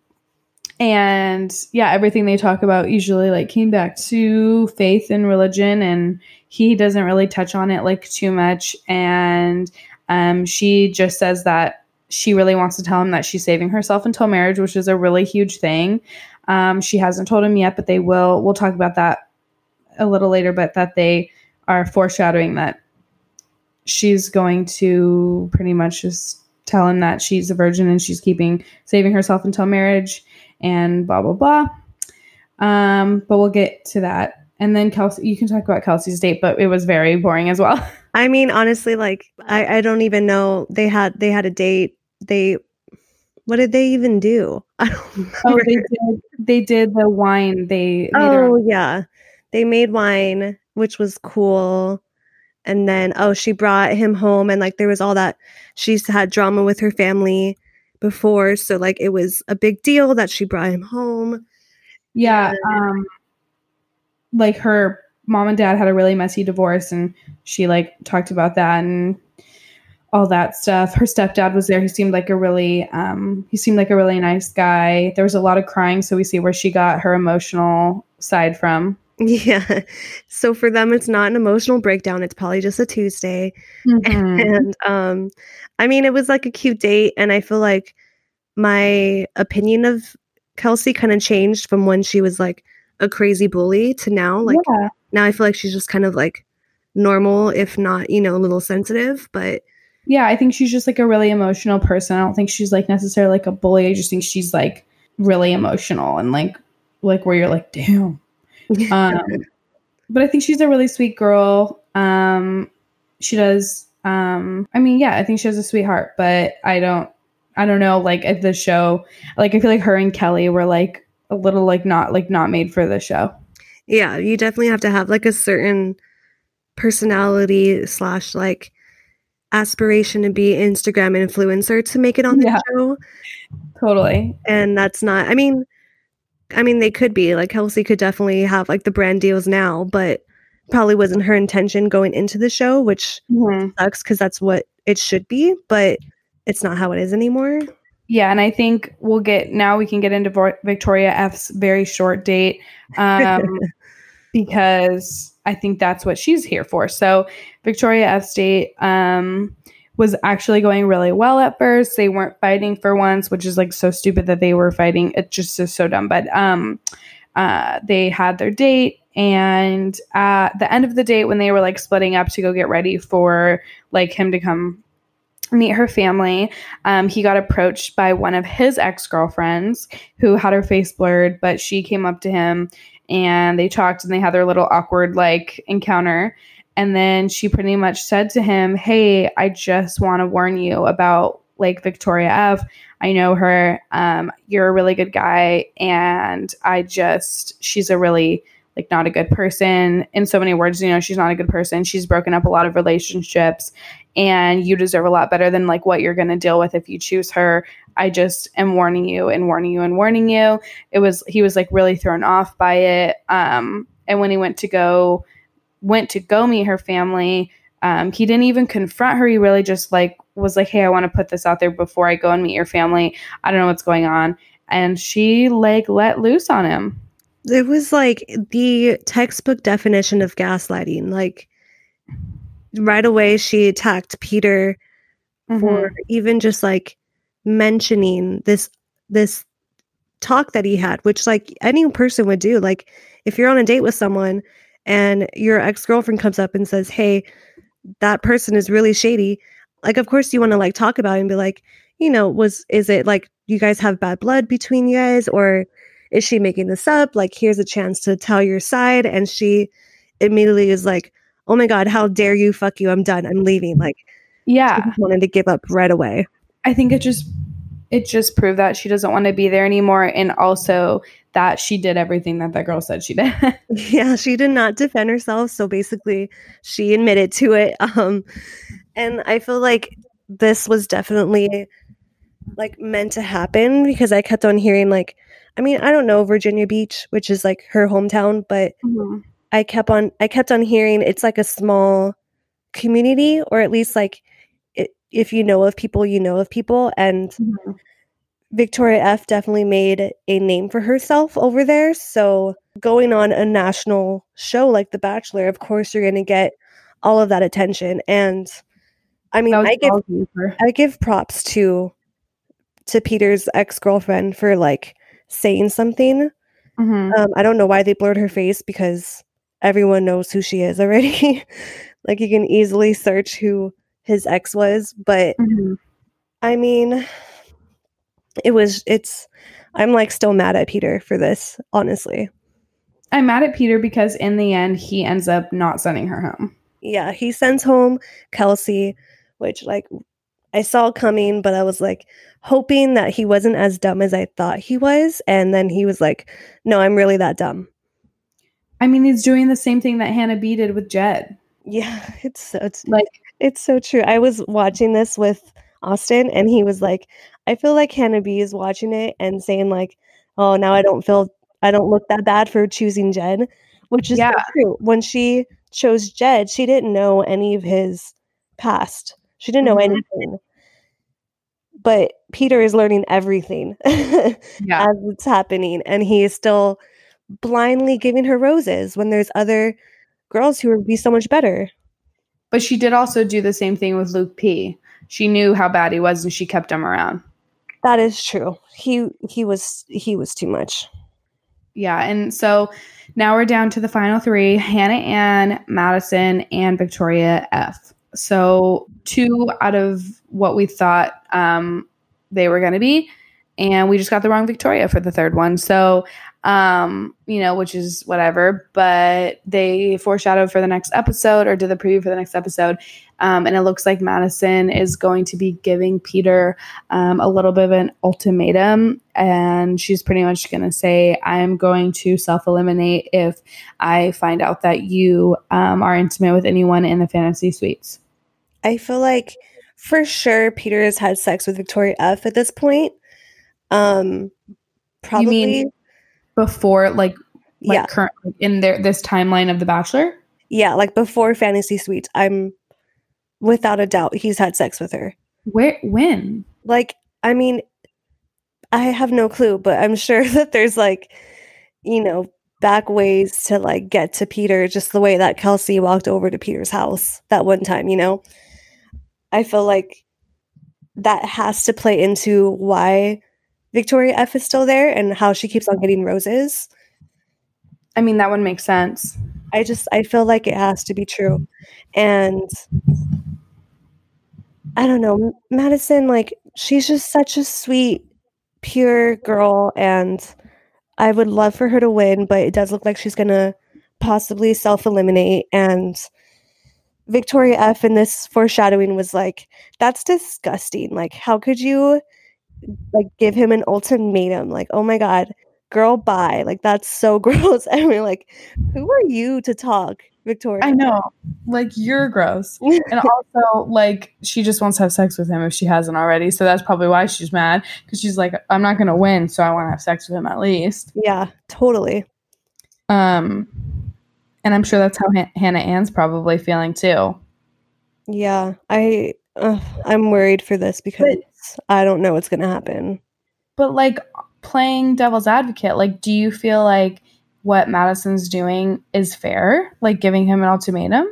and yeah, everything they talk about usually like came back to faith and religion, and he doesn't really touch on it like too much. And um, she just says that she really wants to tell him that she's saving herself until marriage, which is a really huge thing. Um, she hasn't told him yet, but they will. We'll talk about that a little later, but that they are foreshadowing that she's going to pretty much just tell him that she's a virgin and she's keeping saving herself until marriage and blah blah blah. Um, but we'll get to that. And then Kelsey, you can talk about Kelsey's date, but it was very boring as well. I mean, honestly, like I, I don't even know they had they had a date. They what did they even do? I don't Oh, they did they did the wine. They Oh yeah. They made wine, which was cool and then oh she brought him home and like there was all that she's had drama with her family before so like it was a big deal that she brought him home. Yeah um like her mom and dad had a really messy divorce and she like talked about that and all that stuff. Her stepdad was there. He seemed like a really um he seemed like a really nice guy. There was a lot of crying so we see where she got her emotional side from yeah. So for them, it's not an emotional breakdown. It's probably just a Tuesday. Mm-hmm. And um, I mean, it was like a cute date. And I feel like my opinion of Kelsey kind of changed from when she was like a crazy bully to now. Like yeah. now I feel like she's just kind of like normal, if not, you know, a little sensitive. But yeah, I think she's just like a really emotional person. I don't think she's like necessarily like a bully. I just think she's like really emotional and like like where you're like, damn um, but I think she's a really sweet girl. Um, she does. Um, I mean, yeah, I think she has a sweetheart, but I don't. I don't know. Like at the show, like I feel like her and Kelly were like a little like not like not made for the show. Yeah, you definitely have to have like a certain personality slash like aspiration to be Instagram influencer to make it on the yeah. show. Totally. And that's not. I mean, I mean, they could be like Kelsey could definitely have like the brand deals now, but probably wasn't her intention going into the show, which mm-hmm. sucks because that's what it should be, but it's not how it is anymore. Yeah, and I think we'll get now we can get into Victoria F's very short date um, because I think that's what she's here for. So Victoria F's date, um, was actually going really well at first. They weren't fighting for once, which is like so stupid that they were fighting. It just is so dumb. But um, uh, they had their date and at the end of the date when they were like splitting up to go get ready for like him to come meet her family um, he got approached by one of his ex-girlfriends who had her face blurred but she came up to him and they talked and they had their little awkward like encounter and then she pretty much said to him hey i just want to warn you about like victoria f. I know her um, you're a really good guy and i just she's a really like not a good person. In so many words you know she's not a good person. She's broken up a lot of relationships and you deserve a lot better than like what you're going to deal with if you choose her. I just am warning you and warning you and warning you. It was he was like really thrown off by it um and when he went to go went to go meet her family um he didn't even confront her he really just like was like hey i want to put this out there before i go and meet your family i don't know what's going on and she like let loose on him It was like the textbook definition of gaslighting. Like right away she attacked Peter for Mhm. even just like mentioning this this talk that he had, which like any person would do. Like if you're on a date with someone and your ex-girlfriend comes up and says, "Hey, that person is really shady." Like of course you want to like talk about it and be like, you know, was is it like you guys have bad blood between you guys or is she making this up? Like here's a chance to tell your side and she immediately is like, "Oh my god, how dare you? Fuck you. I'm done. I'm leaving." Like yeah wanted to give up right away. I think it just it just proved that she doesn't want to be there anymore and also that she did everything that that girl said she did. Yeah, she did not defend herself, so basically she admitted to it. Um and I feel like this was definitely like meant to happen because I kept on hearing like I mean, I don't know Virginia Beach, which is like her hometown, but I kept on I kept on hearing it's like a small community or at least like it, if you know of people, you know of people and Mhm. Victoria F definitely made a name for herself over there. So going on a national show like The Bachelor, of course you're going to get all of that attention and I mean, I give ballsy of her. I give props to to Peter's ex-girlfriend for like saying something. Mhm. Um, I don't know why they blurred her face because everyone knows who she is already. like you can easily search who his ex was, but Mhm. I mean, it was it's I'm like still mad at Peter for this, honestly. I'm mad at Peter because in the end he ends up not sending her home. Yeah, he sends home Kelsey, which like I saw coming, but I was like hoping that he wasn't as dumb as I thought he was. And then he was like, No, I'm really that dumb. I mean, he's doing the same thing that Hannah B did with Jed. Yeah, it's so it's, Like, it's so true. I was watching this with Austin and he was like, I feel like Hannah B is watching it and saying like, Oh, now I don't feel I don't look that bad for choosing Jed, which is so true. When she chose Jed, she didn't know any of his past. She didn't know Mhm. anything. But Peter is learning everything yeah. as it's happening, and he is still blindly giving her roses when there's other girls who would be so much better. But she did also do the same thing with Luke P. She knew how bad he was and she kept him around. That is true. He he was he was too much. Yeah. And so now we're down to the final three Hannah Ann, Madison, and Victoria F. So two out of what we thought um, they were going to be. And we just got the wrong Victoria for the third one. So, um, you know, which is whatever. But they foreshadowed for the next episode or did the preview for the next episode. Um, and it looks like Madison is going to be giving Peter um, a little bit of an ultimatum. And she's pretty much going to say, I'm going to self eliminate if I find out that you um, are intimate with anyone in the fantasy suites. I feel like for sure Peter has had sex with Victoria F at this point. Um probably mean Before, like, like yeah. current in their this timeline of The Bachelor. Yeah, like before Fantasy Suites, I'm without a doubt he's had sex with her. Where when? Like, I mean, I have no clue, but I'm sure that there's like, you know, back ways to like get to Peter, just the way that Kelsey walked over to Peter's house that one time, you know? I feel like that has to play into why Victoria F is still there and how she keeps on getting roses. I mean, that one makes sense. I just I feel like it has to be true. And I don't know, Madison like she's just such a sweet pure girl and I would love for her to win, but it does look like she's going to possibly self-eliminate and Victoria F in this foreshadowing was like that's disgusting. Like how could you like give him an ultimatum like oh my god girl bye like that's so gross and we're like who are you to talk victoria I know. Like you're gross. And also like she just wants to have sex with him if she hasn't already. So that's probably why she's mad cuz she's like I'm not going to win, so I want to have sex with him at least. yeah totally Um and I'm sure that's how Han- Hannah Ann's probably feeling too. yeah i uh, i'm worried for this because i don't know what's gonna happen But like playing devil's advocate, like do you feel like what Madison's doing is fair? Like giving him an ultimatum?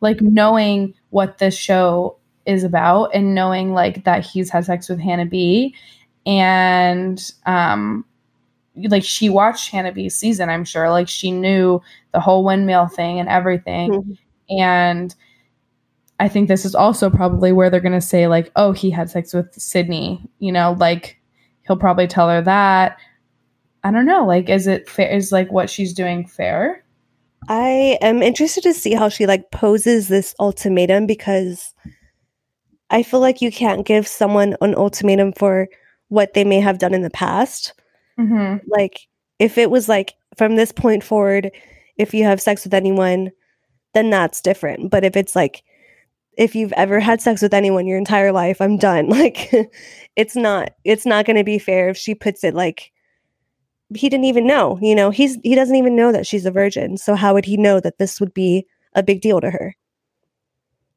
Like knowing what this show is about and knowing like that he's had sex with Hannah B and um like she watched Hannah B's season, I'm sure. Like she knew the whole windmill thing and everything. Mhm. And I think this is also probably where they're going to say, like, oh, he had sex with Sydney. You know, like he'll probably tell her that. I don't know. Like, is it fair? Is like what she's doing fair? I am interested to see how she like poses this ultimatum because I feel like you can't give someone an ultimatum for what they may have done in the past. Mm-hmm. Like if it was like from this point forward, if you have sex with anyone, then that's different. But if it's like if you've ever had sex with anyone your entire life, I'm done. Like it's not it's not going to be fair if she puts it like he didn't even know, you know. He's he doesn't even know that she's a virgin. So how would he know that this would be a big deal to her?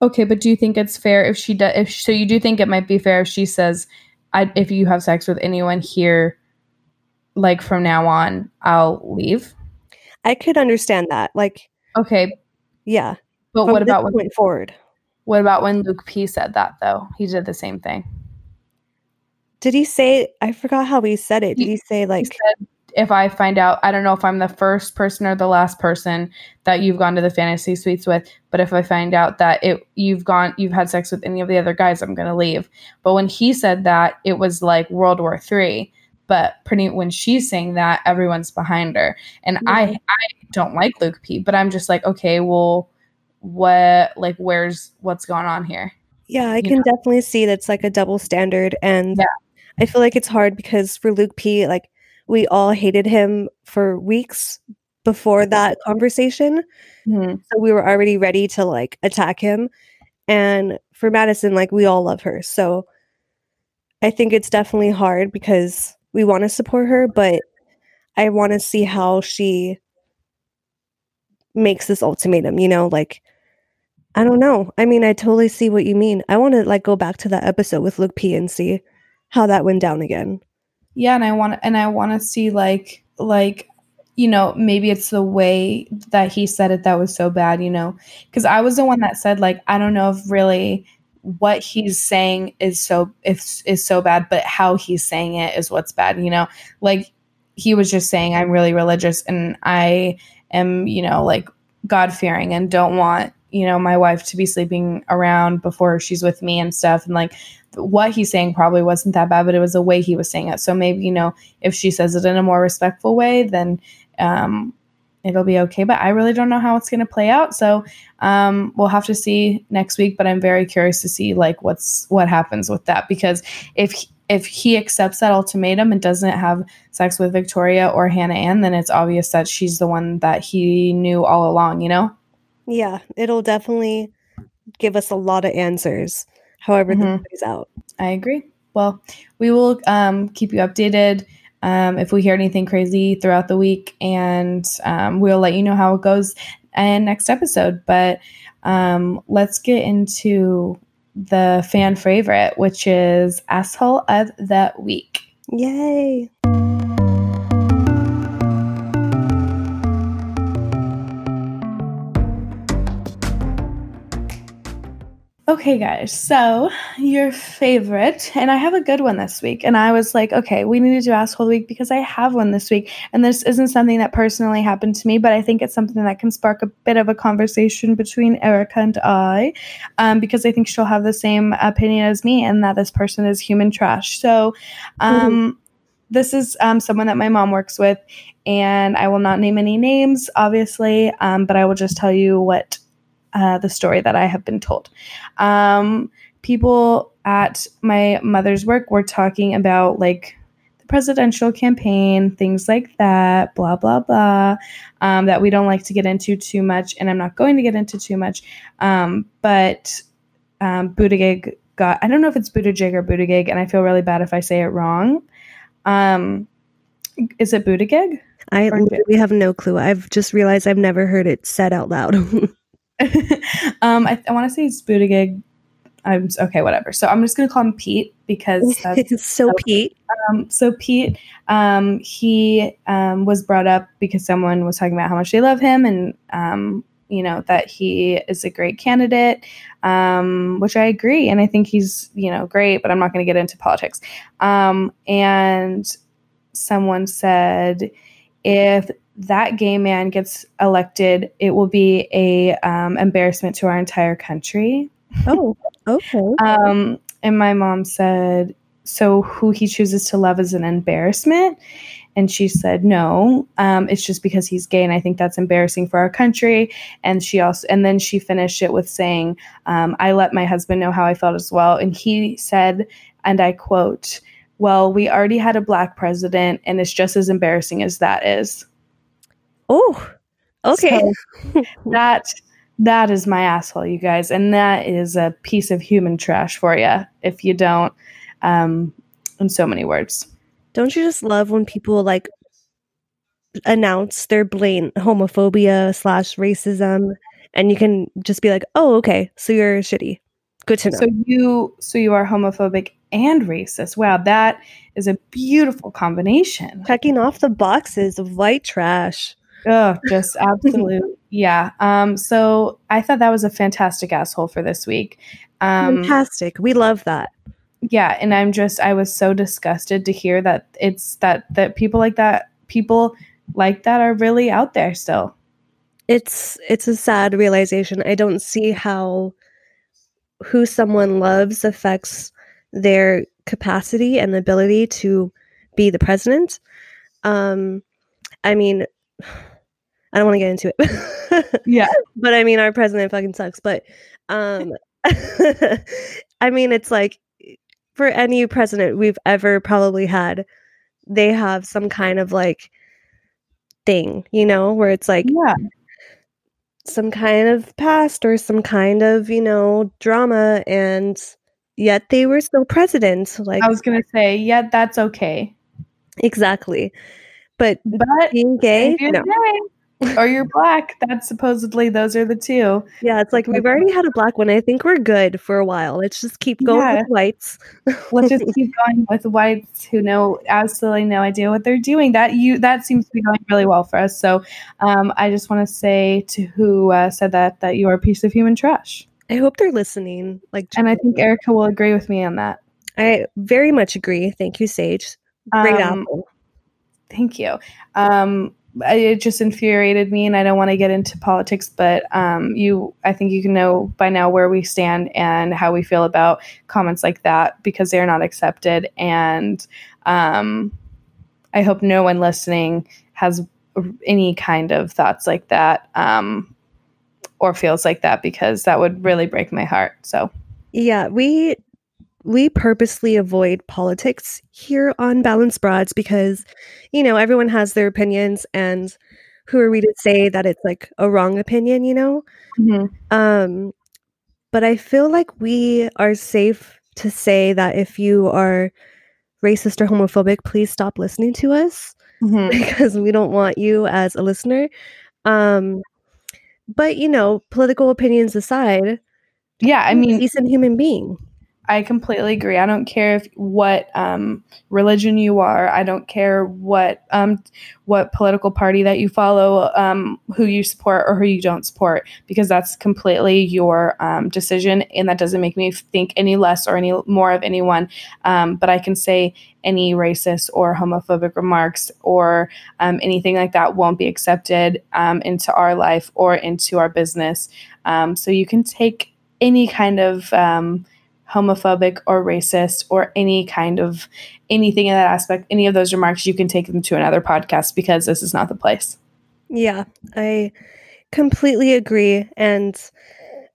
Okay, but do you think it's fair if she does? If so, you do think it might be fair if she says, "I if you have sex with anyone here, like from now on, I'll leave." I could understand that. Like Okay, yeah. but what about when, point forward? what about when Luke P said that though? He did the same thing. Did he say I forgot how he said it. Did He- he say He like said, if I find out, I don't know if I'm the first person or the last person that you've gone to the fantasy suites with, but if I find out that it you've gone you've had sex with any of the other guys, I'm gonna leave. But when he said that, it was like World War Three. But pretty when she's saying that, everyone's behind her. And I Mhm. I don't like Luke P, but I'm just like, okay, well, what like where's what's going on here? Yeah, I you can definitely see that's like a double standard and Yeah. I feel like it's hard because for Luke P like we all hated him for weeks before that conversation. Mhm. So we were already ready to like attack him. And for Madison like we all love her. So I think it's definitely hard because we want to support her, but I want to see how she makes this ultimatum, you know, like I don't know. I mean, I totally see what you mean. I want to like go back to that episode with Luke P and see how that went down again. Yeah and i want and i want to see like like you know maybe it's the way that he said it that was so bad you know? Because i was the one that said like i don't know if really what he's saying is so if is so bad but how he's saying it is what's bad you know? Like he was just saying i'm really religious and i am you know like god fearing and don't want you know my wife to be sleeping around before she's with me and stuff. And like what he's saying probably wasn't that bad, but it was the way he was saying it. So maybe, you know, if she says it in a more respectful way, then um, it'll be okay. But I really don't know how it's going to play out. So um, we'll have to see next week. But I'm very curious to see like what's what happens with that because if if he accepts that ultimatum and doesn't have sex with Victoria or Hannah Ann, then it's obvious that she's the one that he knew all along. You know. Yeah, it'll definitely give us a lot of answers. However, Mhm. this plays out. I agree. Well, we will um, keep you updated um, if we hear anything crazy throughout the week, and um, we'll let you know how it goes in next episode. But um, let's get into the fan favorite, which is asshole of the week. Yay! Okay, guys. So your favorite, and I have a good one this week. And I was like, okay, we need to do asshole week because I have one this week. And this isn't something that personally happened to me, but I think it's something that can spark a bit of a conversation between Erica and I, um, because I think she'll have the same opinion as me, and that this person is human trash. So, um, mm-hmm. this is um, someone that my mom works with, and I will not name any names, obviously, um, but I will just tell you what uh, the story that I have been told. Um, people at my mother's work were talking about like the presidential campaign, things like that, blah, blah, blah, um, that we don't like to get into too much. And I'm not going to get into too much. Um, but um, Buttigieg got, I don't know if it's Buttigieg or Buttigieg, and I feel really bad if I say it wrong. Um, is it Buttigieg? I literally have no clue. I've just realized I've never heard it said out loud. um, I, I want to say it's Buttigieg. I'm okay, whatever. So I'm just gonna call him Pete because that's so Pete. Um, so Pete, um, he um, was brought up because someone was talking about how much they love him and um, you know that he is a great candidate, um, which I agree, and I think he's you know great. But I'm not going to get into politics. Um, and someone said if that gay man gets elected, it will be a um, embarrassment to our entire country. Oh, okay. um, and my mom said, "So who he chooses to love is an embarrassment." And she said, "No, um, it's just because he's gay, and I think that's embarrassing for our country." And she also, and then she finished it with saying, um, "I let my husband know how I felt as well," and he said, and I quote. Well, we already had a black president, and it's just as embarrassing as that is. Oh, okay. So that that is my asshole, you guys, and that is a piece of human trash for you if you don't. Um, in so many words. Don't you just love when people like announce their blatant homophobia slash racism, and you can just be like, "Oh, okay, so you're shitty." Good to know. So you, so you are homophobic and racist. Wow, that is a beautiful combination. Checking off the boxes of white trash. Oh, just absolute. yeah. Um, so I thought that was a fantastic asshole for this week. Um, fantastic. We love that. Yeah, and I'm just I was so disgusted to hear that it's that that people like that people like that are really out there still. It's it's a sad realization. I don't see how who someone loves affects their capacity and ability to be the president. Um, I mean, I don't want to get into it. yeah. But I mean, our president fucking sucks. But um, I mean, it's like for any president we've ever probably had, they have some kind of like thing, you know, where it's like, yeah. Some kind of past or some kind of, you know, drama, and yet they were still president. Like I was gonna say, yeah, that's okay. Exactly. But but being gay, no. Gay or you're black. That's supposedly those are the two. Yeah, it's like we've already had a black one. I think we're good for a while. Let's just keep going yeah. with whites. Let's just keep going with whites who know absolutely no idea what they're doing. That you that seems to be going really well for us. So um, I just want to say to who uh, said that that you are a piece of human trash. I hope they're listening. Like, and I think Erica will agree with me on that. I very much agree. Thank you, Sage. Great um, apple. Thank you. Um, it just infuriated me and i don't want to get into politics but um, you i think you can know by now where we stand and how we feel about comments like that because they're not accepted and um, i hope no one listening has any kind of thoughts like that um, or feels like that because that would really break my heart so. Yeah we we purposely avoid politics here on Balanced Broads because, you know, everyone has their opinions, and who are we to say that it's like a wrong opinion, you know? Mm-hmm. Um, but I feel like we are safe to say that if you are racist or homophobic, please stop listening to us mm-hmm. because we don't want you as a listener. Um, but you know, political opinions aside, yeah, I mean, decent human being. I completely agree. I don't care if what um, religion you are. I don't care what um, what political party that you follow, um, who you support or who you don't support, because that's completely your um, decision, and that doesn't make me think any less or any more of anyone. Um, but I can say any racist or homophobic remarks or um, anything like that won't be accepted into our life or into our business. so you can take any kind of homophobic or racist or any kind of anything in that aspect, any of those remarks, you can take them to another podcast because this is not the place. Yeah, I completely agree. And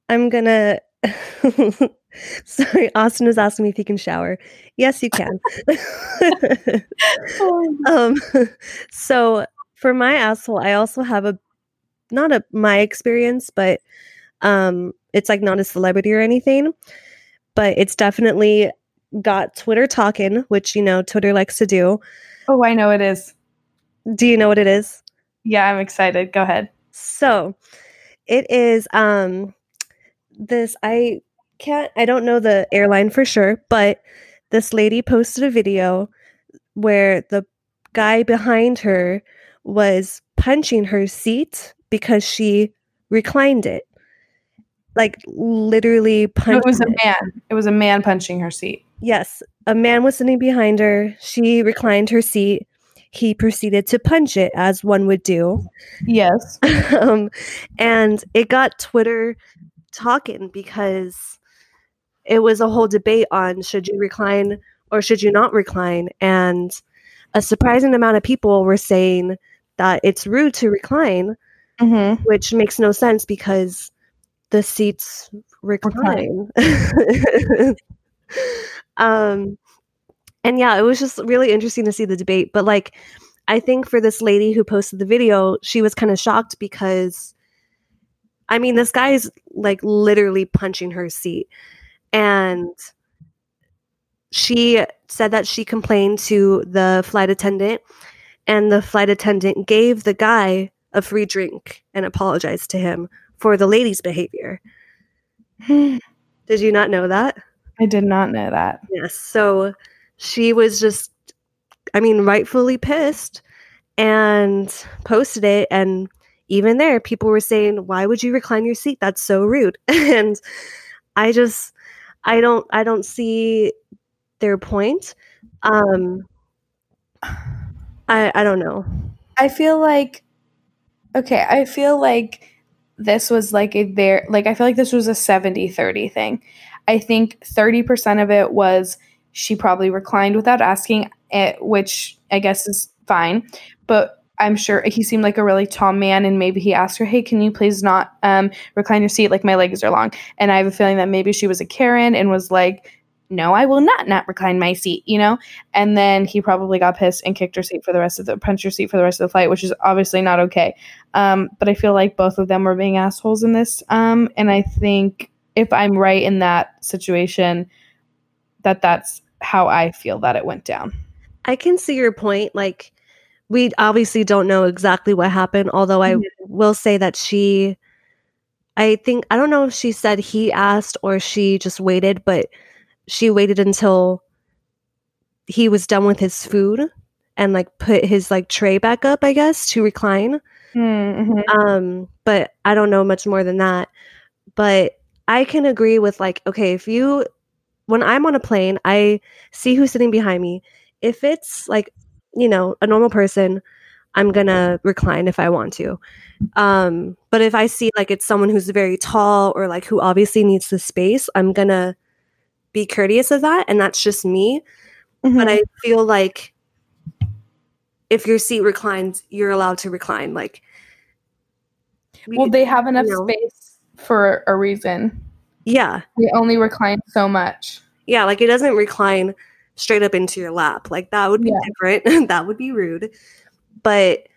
I'm going to. Sorry, Austin is asking me if he can shower. Yes, you can. um, so for my asshole, I also have a not a my experience, but um, it's like not a celebrity or anything but it's definitely got Twitter talking, which you know Twitter likes to do. Oh, I know it is. Do you know what it is? Yeah, I'm excited. Go ahead. So, it is um this I can't I don't know the airline for sure, but this lady posted a video where the guy behind her was punching her seat because she reclined it like literally punched. it was a man. It was a man punching her seat. Yes, a man was sitting behind her. She reclined her seat. He proceeded to punch it as one would do. Yes. um, and it got Twitter talking because it was a whole debate on should you recline or should you not recline. And a surprising amount of people were saying that it's rude to recline, mm-hmm. which makes no sense because the seats recline. um, and yeah, it was just really interesting to see the debate. But like, I think for this lady who posted the video, she was kind of shocked because, I mean, this guy is like literally punching her seat. And she said that she complained to the flight attendant, and the flight attendant gave the guy a free drink and apologized to him for the lady's behavior. did you not know that? I did not know that. Yes. So she was just, I mean, rightfully pissed and posted it. And even there, people were saying, why would you recline your seat? That's so rude. and I just, I don't, I don't see their point. Um, I, I don't know. I feel like, okay, I feel like this was like a very like I feel like this was a 70-30 thing. I think 30% of it was she probably reclined without asking it, which I guess is fine. But I'm sure he seemed like a really tall man, and maybe he asked her, "Hey, can you please not um, recline your seat? Like my legs are long." And I have a feeling that maybe she was a Karen and was like, no, I will not not recline my seat, you know? And then he probably got pissed and kicked her seat for the rest of the punch her seat for the rest of the flight, which is obviously not okay. Um, but I feel like both of them were being assholes in this. Um, and I think if I'm right in that situation, that that's how I feel that it went down. I can see your point. Like, we obviously don't know exactly what happened, although I mm-hmm. will say that she, I think, I don't know if she said he asked or she just waited, but she waited until he was done with his food and like put his like tray back up, I guess, to recline. Mm-hmm. Um, but I don't know much more than that. But I can agree with like, okay, if you when I'm on a plane, I see who's sitting behind me. If it's like, you know, a normal person, I'm gonna recline if I want to. Um, but if I see like it's someone who's very tall or like who obviously needs the space, I'm gonna be courteous of that and that's just me. Mm-hmm. but i feel like if your seat reclines you're allowed to recline like well they have enough you know. space for a reason. Yeah. They only recline so much. Yeah like it doesn't recline straight up into your lap. Like that would be yeah. different. That would be rude. But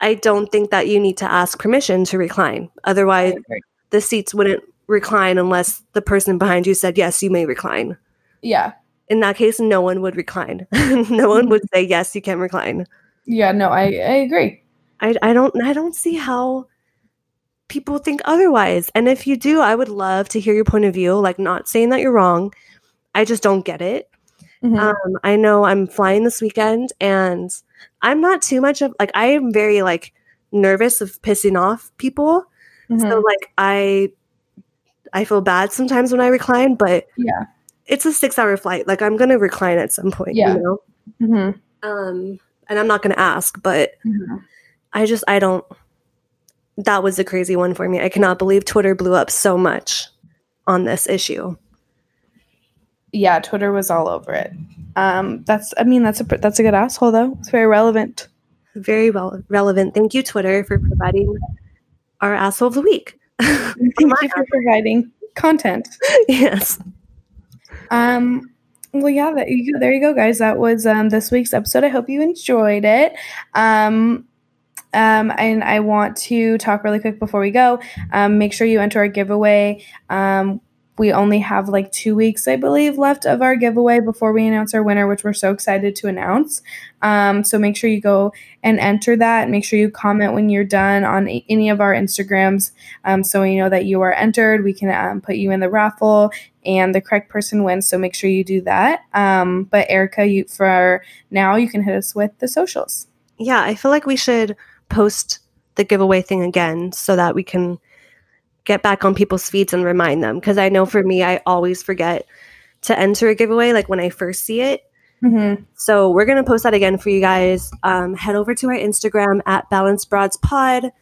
i don't think that you need to ask permission to recline. Otherwise the seats wouldn't recline unless the person behind you said, yes, you may recline. Yeah. In that case, no one would recline. no one would say, yes, you can recline. Yeah, no, I, I agree. I, I don't I don't see how people think otherwise. And if you do, I would love to hear your point of view. Like not saying that you're wrong, I just don't get it. Mhm. Um, I know I'm flying this weekend, and I'm not too much of like I am very like nervous of pissing off people. So Mhm. like I I feel bad sometimes when I recline, but yeah. it's a six hour flight. Like I'm gonna recline at some point, Yeah. you know. Mhm. Um, and I'm not gonna ask, but Mhm. I just I don't. That was a crazy one for me. I cannot believe Twitter blew up so much on this issue. Yeah, Twitter was all over it. Um, that's I mean that's a that's a good asshole though. It's very relevant. Very well relevant. Thank you, Twitter, for providing our asshole of the week. Thank you for providing content. yes. Um, well, yeah, that, you, there you go, guys. That was um, this week's episode. I hope you enjoyed it. Um, um, and I want to talk really quick before we go. Um, make sure you enter our giveaway. Um, we only have like two weeks, I believe, left of our giveaway before we announce our winner, which we're so excited to announce. Um, so make sure you go and enter that. Make sure you comment when you're done on a- any of our Instagrams um, so we know that you are entered. We can um, put you in the raffle and the correct person wins. So make sure you do that. Um, but Erica, you for now, you can hit us with the socials. Yeah, I feel like we should post the giveaway thing again so that we can get back on people's feeds and remind them. Because I know for me, I always forget to enter a giveaway like when I first see it. Mm-hmm. So we're gonna post that again for you guys. Um, head over to our Instagram at Balance Broads Pod.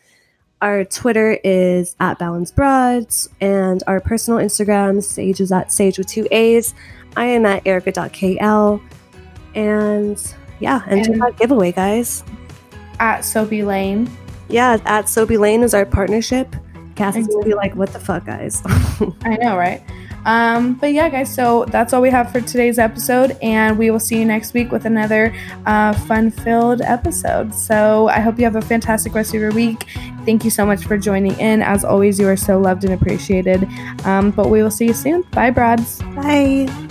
Our Twitter is at Balance Broads, and our personal Instagram Sage is at Sage with two A's. I am at Erica.kl, and yeah, enter And- that giveaway, guys. At Soapy Lane. Yeah, at Soapy Lane is our partnership. Cassie's gonna be like, "What the fuck, guys?" I know, right? Um, but yeah, guys, so that's all we have for today's episode, and we will see you next week with another uh, fun filled episode. So I hope you have a fantastic rest of your week. Thank you so much for joining in. As always, you are so loved and appreciated. Um, but we will see you soon. Bye, Broads. Bye.